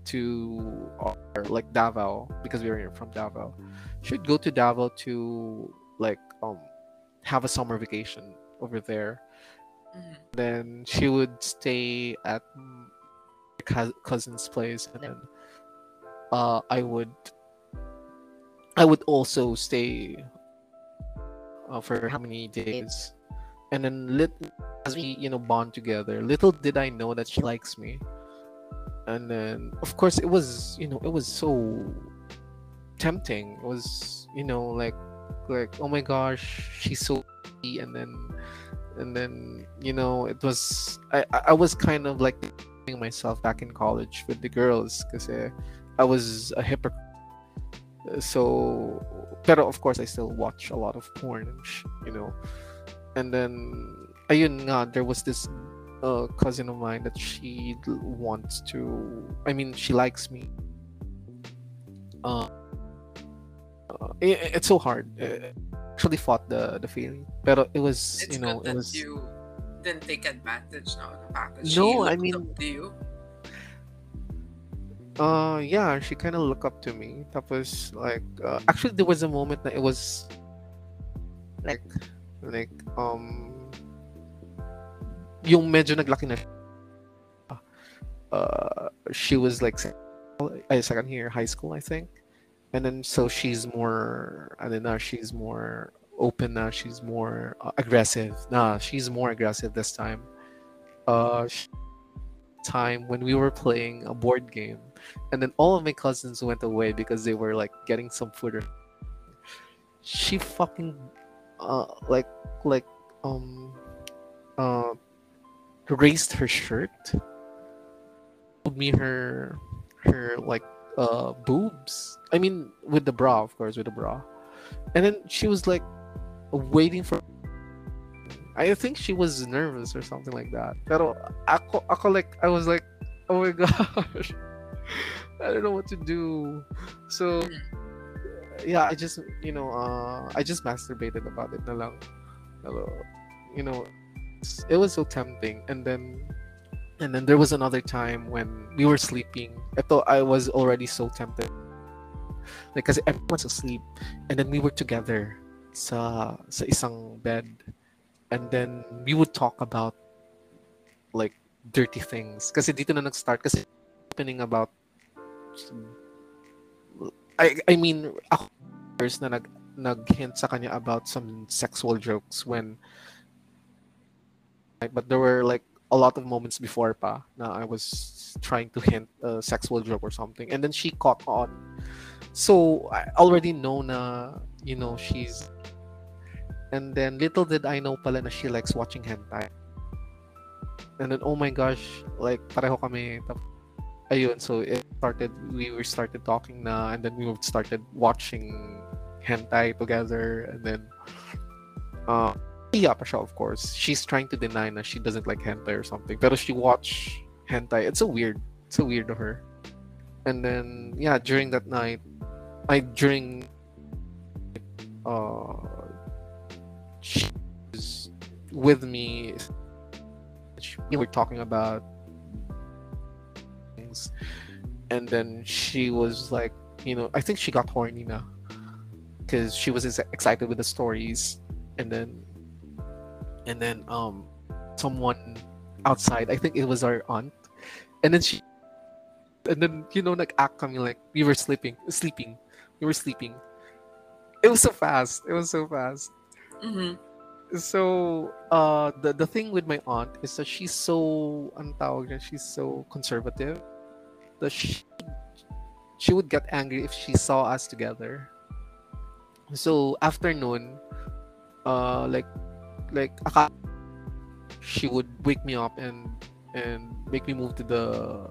to our, like Davao because we were from Davao. She would go to Davao to like um have a summer vacation over there. Mhm. Then she would stay at cousin's place, and then uh, I would I would also stay uh, for how many days, and then lit as we you know bond together. Little did I know that she likes me, and then of course it was you know it was so tempting. It was you know like like oh my gosh she's so pretty," and then and then you know it was I I I was kind of like myself back in college with the girls because I was a hypocrite. So, pero of course I still watch a lot of porn, and sh- you know. And then, ayun nga, there was this uh, cousin of mine that she wants to. I mean, she likes me. Uh, uh, i- it's so hard. Uh, actually fought the the feeling, pero it was It's you know good it that was. you didn't take advantage no, of the fact No, I mean- to you. Uh, yeah, she kind of looked up to me. Tapos, like, uh, actually, there was a moment that it was like, like, um, yung medyo naglaki na. Uh, she was like, uh, second year high school, I think. And then, so she's more, I don't know, she's more open now. She's more uh, aggressive. Nah, she's more aggressive this time. Uh, sh- time when we were playing a board game and then all of my cousins went away because they were like getting some food she fucking uh like like um uh raised her shirt showed me her her like uh boobs. I mean with the bra of course with the bra. And then she was like waiting for I think she was nervous or something like that. Pero ako, ako like, I was like, oh my *laughs* gosh, I don't know what to do. So, yeah, I just, you know, uh, I just masturbated about it na lang. You know, it was so tempting. And then, and then there was another time when we were sleeping. I thought I was already so tempted. Like, kasi everyone's asleep. And then we were together sa, sa isang bed. And then we would talk about like dirty things. Kasi dito na nag-start kasi opening about I I mean ako na nag nag-hint sa kanya about some sexual jokes when but there were like a lot of moments before pa na I was trying to hint a sexual joke or something. And then she caught on. So I already know na you know she's and then little did I know pala na she likes watching hentai. And then oh my gosh like pareho kami Tap- ayun so it started we were started talking na and then we started watching hentai together and then uh yeah of course. She's trying to deny na she doesn't like hentai or something pero she watch hentai. It's so weird it's so weird to her. And then yeah during that night i during uh she was with me we were talking about things. And then she was like you know i think she got horny now because she was ex- excited with the stories. And then and then um someone outside i think it was our aunt. And then she and then you know like act kami like we were sleeping sleeping we were sleeping. It was so fast it was so fast. Mm-hmm. so uh the the thing with my aunt is that she's so ang tawag niya, she's so conservative that she she would get angry if she saw us together so afternoon uh like like she would wake me up and and make me move to the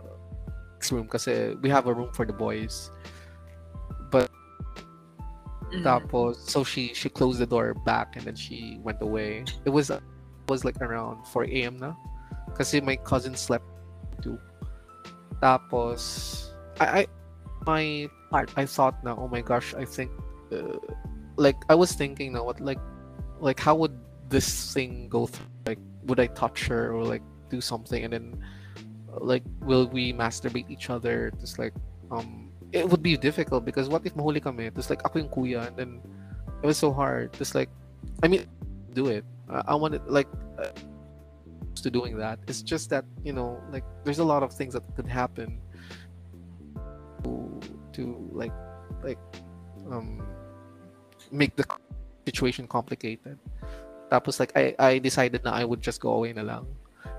next room kasi we have a room for the boys Mm-hmm. Tapos, so she she closed the door back and then she went away. It was it was like around 4 a.m. na. Kasi my cousin slept too. Tapos, I, I my part, I thought now, oh my gosh, I think, uh, like I was thinking now, what like, like how would this thing go through? Like, would I touch her or like do something, and then, uh, like, will we masturbate each other? Just like, um, it would be difficult because what if mahuli kami? Just like ako yung kuya, and then it was so hard. Just like, I mean, do it. I, I wanted like. Uh, to doing that. It's just that you know, like there's a lot of things that could happen to to like like um make the situation complicated. Tapos like I I decided that I would just go away na lang.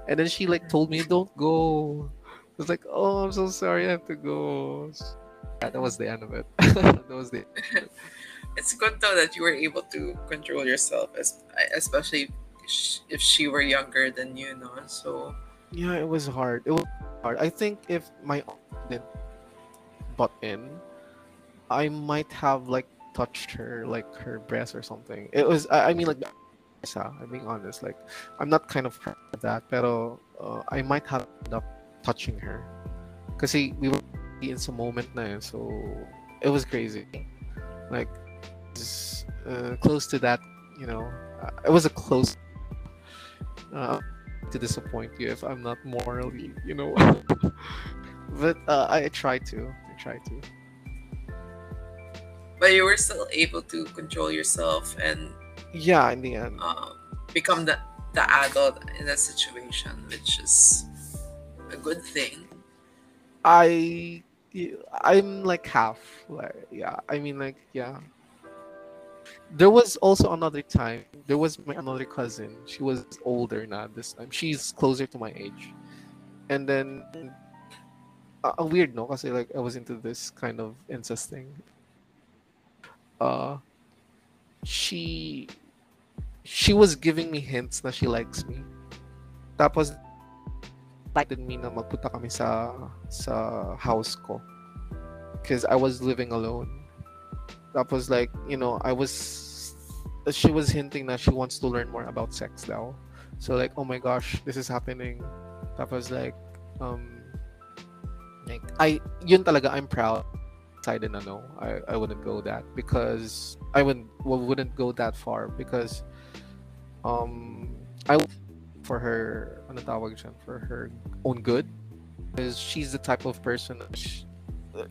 And then she like told me don't go. I was like, "Oh, I'm so sorry. I have to go." Yeah, that was the end of it. *laughs* that was the it's good though that you were able to control yourself, especially if she were younger than you, know. So yeah, it was hard. It was hard. I think if my didn't butt in, I might have like touched her, like her breast or something. It was. I, I mean, like, I'm being honest. Like, I'm not kind of proud of that, pero uh, I might have ended up touching her, because we were in some moment na so it was crazy. Like, just, uh, close to that, you know. Uh, it was a close uh, to disappoint you if I'm not morally, you know. *laughs* but uh, I try to. I try to. But you were still able to control yourself and yeah, in the end, um, become the the adult in that situation, which is a good thing. I I'm like half. Like yeah, I mean like yeah, there was also another time there was my another cousin. She was older now this time. She's closer to my age. And then a, a weird no because like i was into this kind of incest thing. Uh she she was giving me hints that she likes me. Tapos like me na magpunta kami sa sa house ko. Because I was living alone. That was like you know i was she was hinting that she wants to learn more about sex now. So like oh my gosh this is happening. That was like um like i yun talaga i'm proud. Decided na no i i wouldn't go that because i wouldn't wouldn't go that far because um i for her ano tawag for her own good. Because she's the type of person she,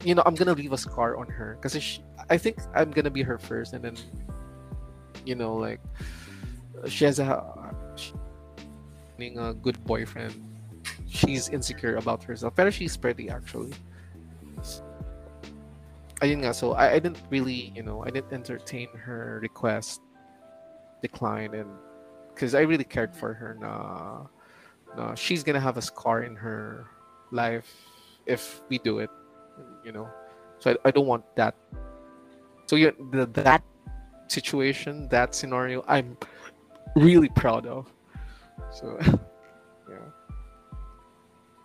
you know, I'm gonna leave a scar on her. Because I think I'm gonna be her first, and then, you know, like she has a being a good boyfriend. She's insecure about herself, but she's pretty actually. Ayun nga, so I, I didn't really, you know, I didn't entertain her request, decline, and because I really cared for her. Nah, nah, she's gonna have a scar in her life if we do it you know so i, I don't want that so yeah the, that situation that scenario i'm really proud of so *laughs* yeah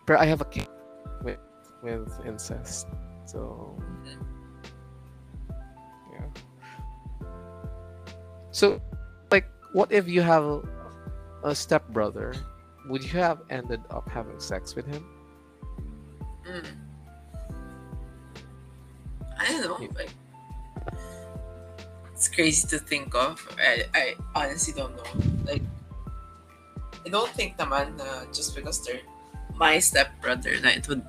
but i have a kid with with incest so yeah so like what if you have a stepbrother would you have ended up having sex with him mm. I don't know. Like, it's crazy to think of. I, I honestly don't know. Like, I don't think naman na just because they're my stepbrother na it would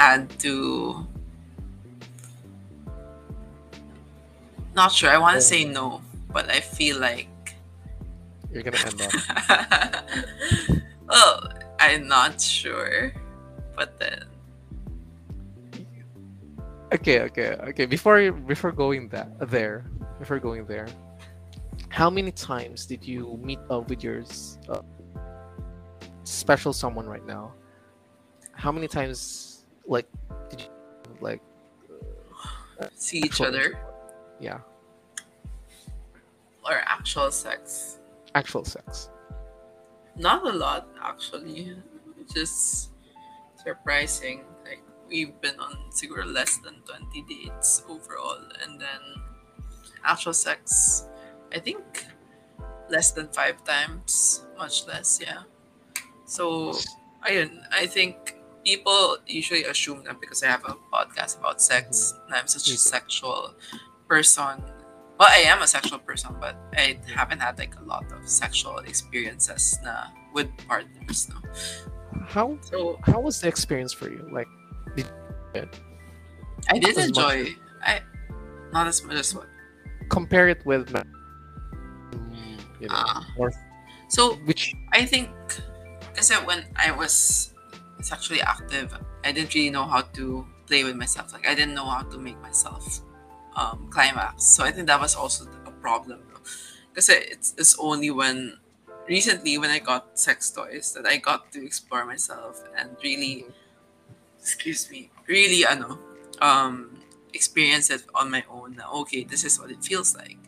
add to. Not sure. I want to say no, but I feel like you're gonna end up. *laughs* well, I'm not sure, but then okay okay okay before before going that there before going there. How many times did you meet up with your uh, special someone right now? How many times like did you like uh, see each other? yeah. Or actual sex? Actual sex. Not a lot actually. Just surprising. Like we've been on siguro less than 20 dates overall and then actual sex I think less than five times much less yeah so ayun I think people usually assume that because I have a podcast about sex, mm-hmm. and I'm such a too. sexual person. Well, I am a sexual person, but I haven't had like a lot of sexual experiences na with partners. No? How So how was the experience for you? Like, I did As much- enjoy. I not as much as what. Compare it with, you know, Ah. or So which I think kasi when I was sexually active, I didn't really know how to play with myself. Like I didn't know how to make myself um, climax. So I think that was also a problem. Because it's, it's only when recently when I got sex toys that I got to explore myself and really excuse me, really ano, um experience it on my own. na, Okay, this is what it feels like.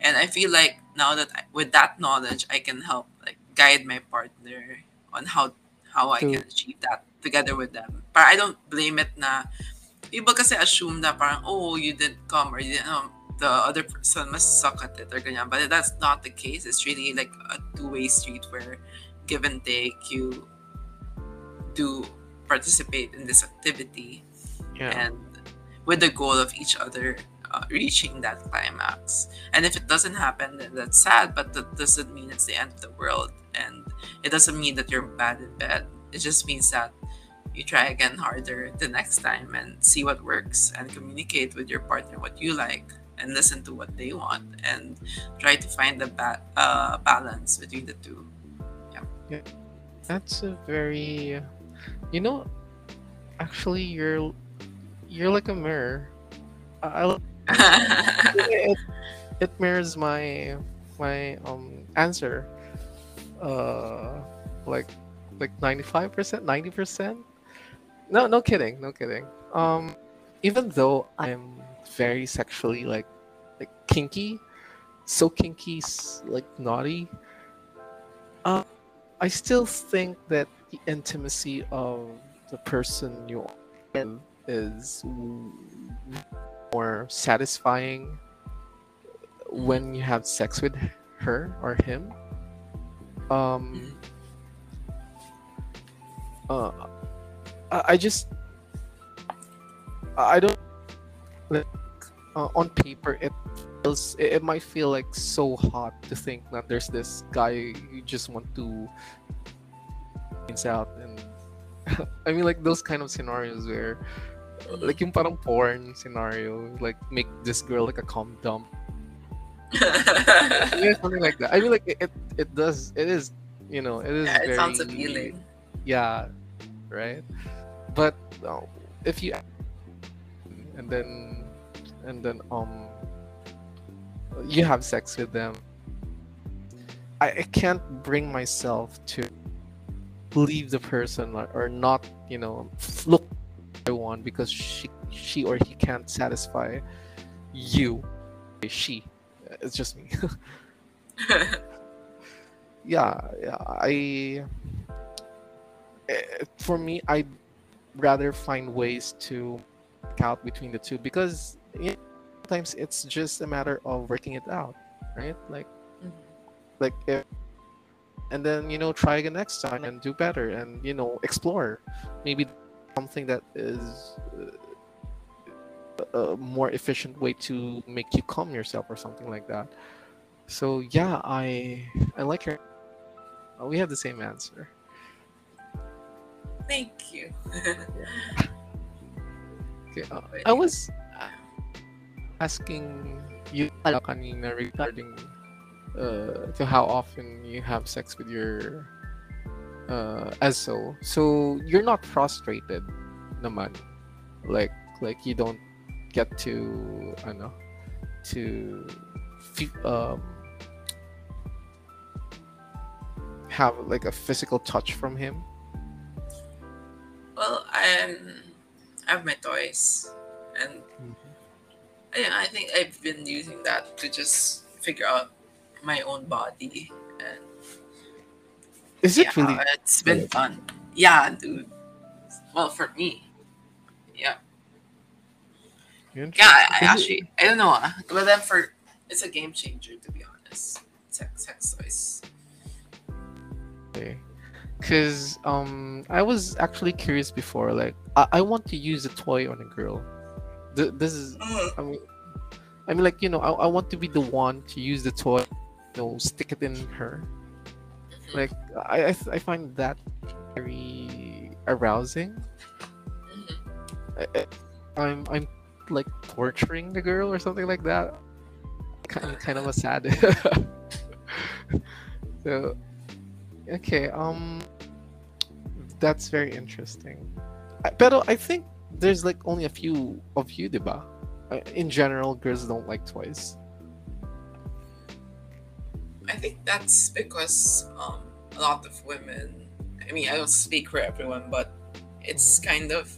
And I feel like now that I, with that knowledge, I can help like guide my partner on how how I can achieve that together with them. But I don't blame it na people kasi assume that parang oh you didn't come or you didn't um, the other person must suck at it or ganyan. But that's not the case. It's really like a two-way street where give and take you do participate in this activity yeah, and with the goal of each other uh, reaching that climax. And if it doesn't happen, then that's sad, but that doesn't mean it's the end of the world. And it doesn't mean that you're bad in bed. It just means that you try again harder the next time and see what works and communicate with your partner what you like and listen to what they want and try to find the ba- uh, balance between the two. Yeah. yeah. that's a very, you know, actually you're you're like a mirror. I, I *laughs* it, it mirrors my my um answer. Uh, like like ninety five percent, ninety percent. No, no kidding, no kidding. Um, even though I'm very sexually like like kinky, so kinky, s- like naughty. Uh, I still think that the intimacy of the person you are with is more satisfying when you have sex with her or him. Um, uh, I just I don't like uh, on paper it feels it, might feel like so hot to think that there's this guy you just want to out and *laughs* I mean like those kind of scenarios where like yung parang porn scenario like make this girl like a cum dump. *laughs* Yeah, something like that. I mean like it, it, does it is you know it is yeah, it sounds very- appealing. yeah right? But uh, if you and then and then um you have sex with them. I, I can't bring myself to leave the person or, or not you know look I want because she she or he can't satisfy you she it's just me *laughs* yeah, yeah. I eh, for me, I'd rather find ways to out between the two because you know, sometimes it's just a matter of working it out, right? Like, Mhm. like if, and then you know try again next time and do better and you know explore maybe something that is uh, a more efficient way to make you calm yourself or something like that. So yeah i i like your uh, we have the same answer. Thank you. *laughs* okay uh, i was asking you kanina regarding uh, to how often you have sex with your uh ESO. So So you're not frustrated naman. Like like you don't get to ano to um have like a physical touch from him. Well, I'm, I have my toys, and I, I think I've been using that to just figure out my own body, Is yeah, it really it's been fun. Yeah, dude. Well, for me, yeah, yeah. I, I actually, I don't know, ah, but then for it's a game changer to be honest. Sex, sex toys. Okay. Cause um I was actually curious before, like I, I want to use a toy on a girl. Th- this is Mm, I mean I mean like you know I, I want to be the one to use the toy, you know, stick it in her. Like I I, I find that very arousing. mhm. I, I'm I'm like torturing the girl or something like that. Kind kind of a sad. *laughs* so okay, um, that's very interesting. Pero I think there's like only a few of you, diba? In general, girls don't like toys. I think that's because um, a lot of women, I mean, I don't speak for everyone, but it's mm-hmm. kind of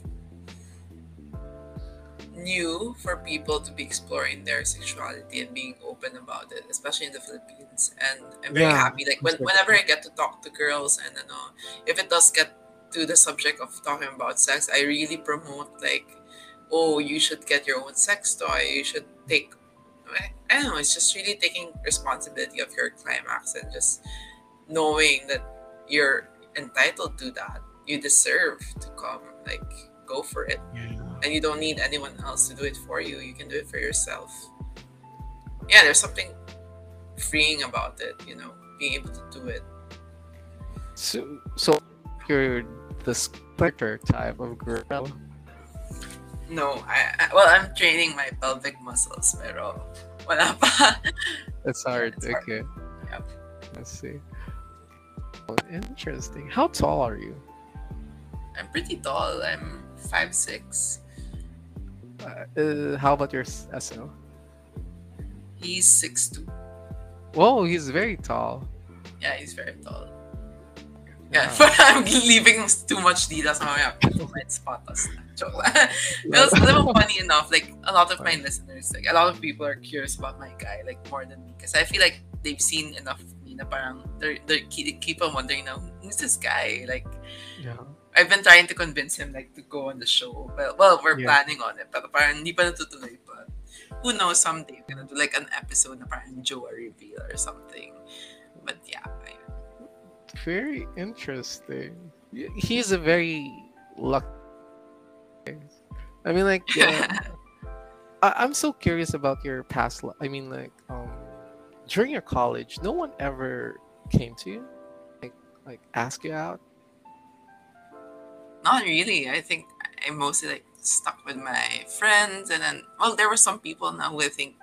new for people to be exploring their sexuality and being open about it, especially in the Philippines. And I'm very Yeah, happy. Like when, whenever I get to talk to girls, and you know, if it does get to the subject of talking about sex, I really promote like, oh, you should get your own sex toy. You should take. I- I don't know. It's just really taking responsibility of your climax and just knowing that you're entitled to that. You deserve to come. Like, go for it Yeah. and you don't need anyone else to do it for you. You can do it for yourself. Yeah, there's something freeing about it, you know, being able to do it. So so you're the splitter type of girl. No, I, I well, I'm training my pelvic muscles, pero wala pa. It's hard. It's hard. Okay. Yep. Let's see. Interesting. How tall are you? I'm pretty tall. I'm five six. Uh, uh, how about your s- SL? He's six two. Whoa, he's very tall. Yeah, he's very tall. Yeah, *laughs* but I'm leaving too much details. Mamaya, people might spot us. *laughs* Joke lang. It was a little funny enough. Like a lot of my listeners, like a lot of people are curious about my guy, like more than me, because I feel like they've seen enough. Na parang they're, they keep, keep on wondering, now who's this guy? Like Yeah. I've been trying to convince him like to go on the show. but well, we're Yeah. planning on it, pero parang hindi pa natutuloy. But who knows? Someday we're gonna do like an episode na parang Joa reveal or something. But yeah, I, Very interesting. He's a very lucky. I mean, like, *laughs* uh, I- I'm so curious about your past. Li- I mean, like, um, during your college, no one ever came to you, like, like ask you out. Not really. I think I mostly like stuck with my friends, and then well, there were some people now who I think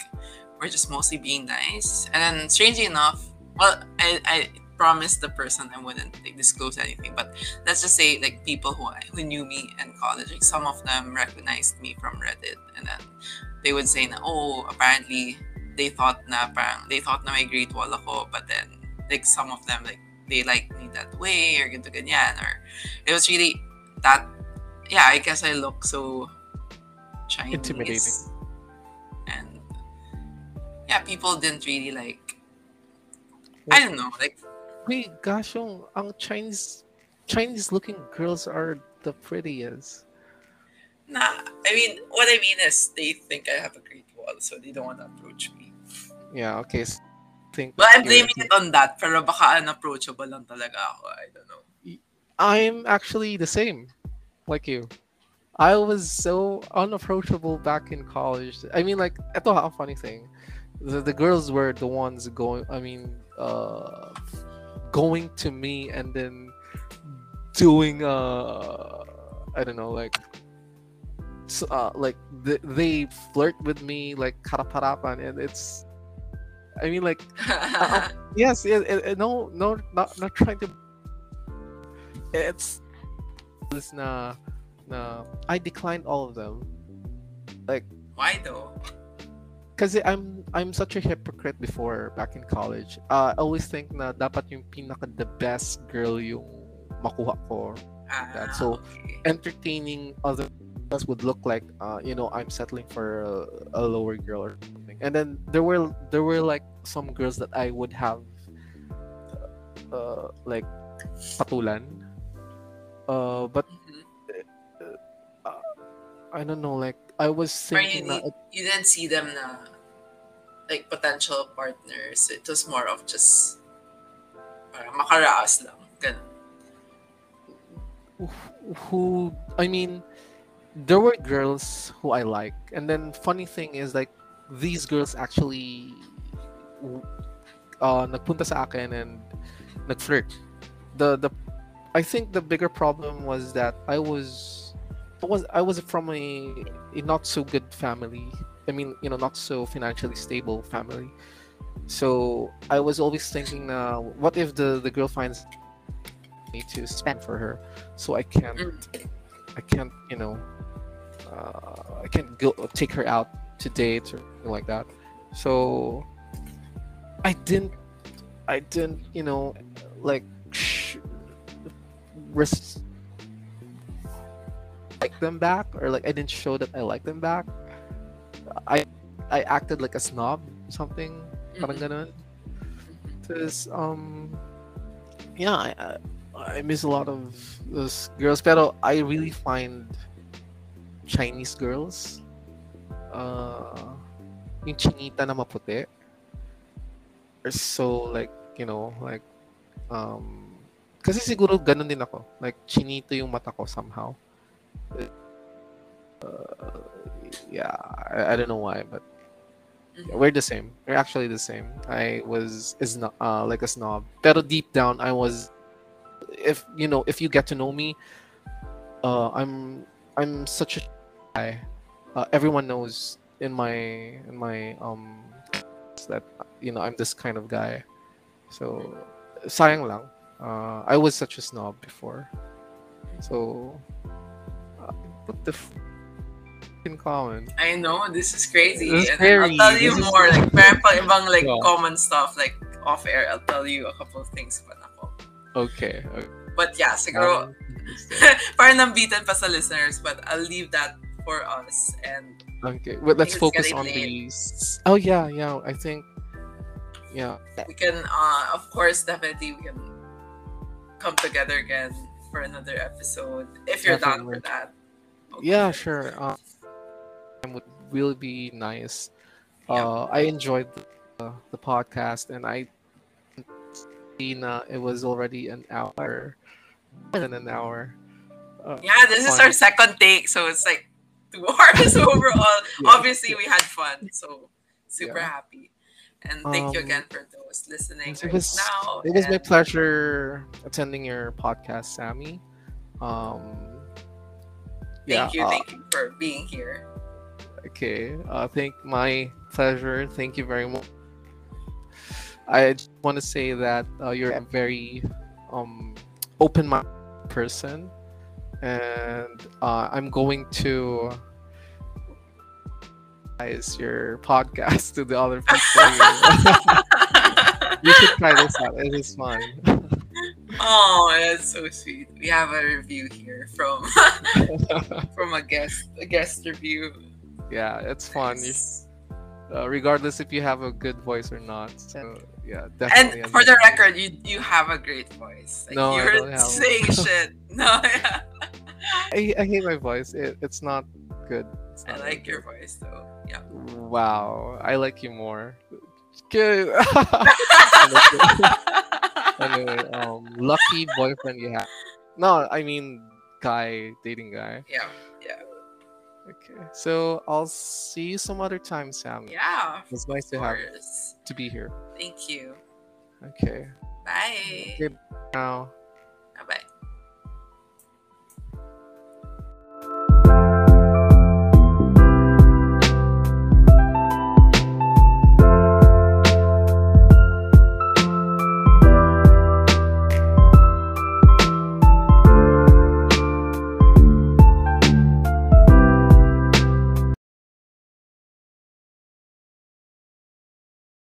were just mostly being nice, and then strangely enough, well, I I promised the person I wouldn't like, disclose anything, but let's just say like people who I, who knew me in college, like some of them recognized me from Reddit, and then they would say oh apparently they thought na parang they thought na may great wall ako, but then like some of them like they like me that way or ganito ganyan or it was really that yeah i guess i look so chinese Intimidating. and yeah people didn't really like i don't know like Wait, gosh, yung, ang Chinese, Chinese-looking girls are the prettiest. nah i mean what i mean is they think i have a great wall so they don't want to approach me Yeah. Okay. Think. well i'm blaming it on that pero baka unapproachable lang talaga ako i don't know I'm actually the same, like you. I was so unapproachable back in college. I mean, like, ito ha, a funny thing. The, the girls were the ones going. I mean, uh, going to me and then doing. Uh, I don't know, like. Uh, like they, they flirt with me like karaparapan and it's I mean like *laughs* yes it, it, it- no no not not trying to it's this na na I declined all of them Like. why though kasi I'm I'm such a hypocrite before back in college uh, I always think na dapat yung pinaka the best girl yung makuha ko Ah, That- so- okay. entertaining other girls would look like uh, you know I'm settling for a, a lower girl or something and then there were there were like some girls that I would have uh, like patulan uh, but Mhm. I don't know like I was Or you, thinking you didn't see them na like potential partners. It was more of just parang makaraas lang. Ganun. who I mean, there were girls who I like, and then funny thing is like these girls actually uh, nagpunta sa akin and nag-flirt. The the I think the bigger problem was that I was I was I was from a, a not so good family. I mean, you know, not so financially stable family. So I was always thinking, uh, what if the the girl finds me to spend for her, so I can't Mm. I can't you know uh, I can't go take her out to dates or something like that. So I didn't I didn't you know like sh- res- like them back or like I didn't show that I like them back. I I acted like a snob something parang Mhm. ganun. Cause um yeah I, I I miss a lot of those girls pero I really find Chinese girls uh yung chinita na maputi. So like you know like um kasi siguro ganun din ako. Like chinito yung mata ko somehow. Uh, yeah I, I don't know why but Mhm. we're the same. We're actually the same. I was is not uh, like a snob. Pero deep down I was if you know if you get to know me uh I'm I'm such a guy uh, everyone knows in my in my um that you know I'm this kind of guy so sayang lang uh, I was such a snob before so uh, what the f- in common I know this is crazy. This is and then I'll tell you This is- more. Like meron pang ibang like Yeah. common stuff like off air. I'll tell you a couple of things pa ako. okay, okay. But yeah, siguro Um, *laughs* parang nambitan pa sa listeners. But I'll leave that for us. And okay well, let's focus on these oh yeah yeah I think yeah we can, uh, of course, definitely we can come together again for another episode if you're down for Definitely. that. Yeah, sure. Um, would really be nice. Yeah. Uh, I enjoyed the, the podcast, and I seen uh, it was already an hour, more than an hour. Uh, Yeah, this is our second take, so it's like two hours *laughs* overall. *laughs* Yeah. Obviously, we had fun, so super Yeah. happy. And thank you Um, again for those listening It right was now. it was my pleasure attending your podcast, Sammy. Um, yeah, Thank you, uh, thank you for being here. Okay. Uh, thank my pleasure. Thank you very much. I just want to say that uh, you're a very um, open-minded person, and uh, I'm going to guys your podcast to the other people. *laughs* you should try this out. It is fun. oh, that's so sweet. We have a review here from *laughs* from a guest, a guest review. yeah, it's fun. You, uh, regardless if you have a good voice or not. So yeah, And for the record, you you have a great voice. Like, No, I you're don't *laughs* have- saying shit. No, yeah. I, I hate my voice. It, it's not good. It's I like that your voice though. Yeah. Wow, I like you more. Good. *laughs* anyway, um, lucky boyfriend you have. No, I mean guy dating guy. yeah. Yeah. Okay, so I'll see you some other time, Sam. Yeah. It's nice to have to be here. Thank you. Okay, Bye. Okay. now.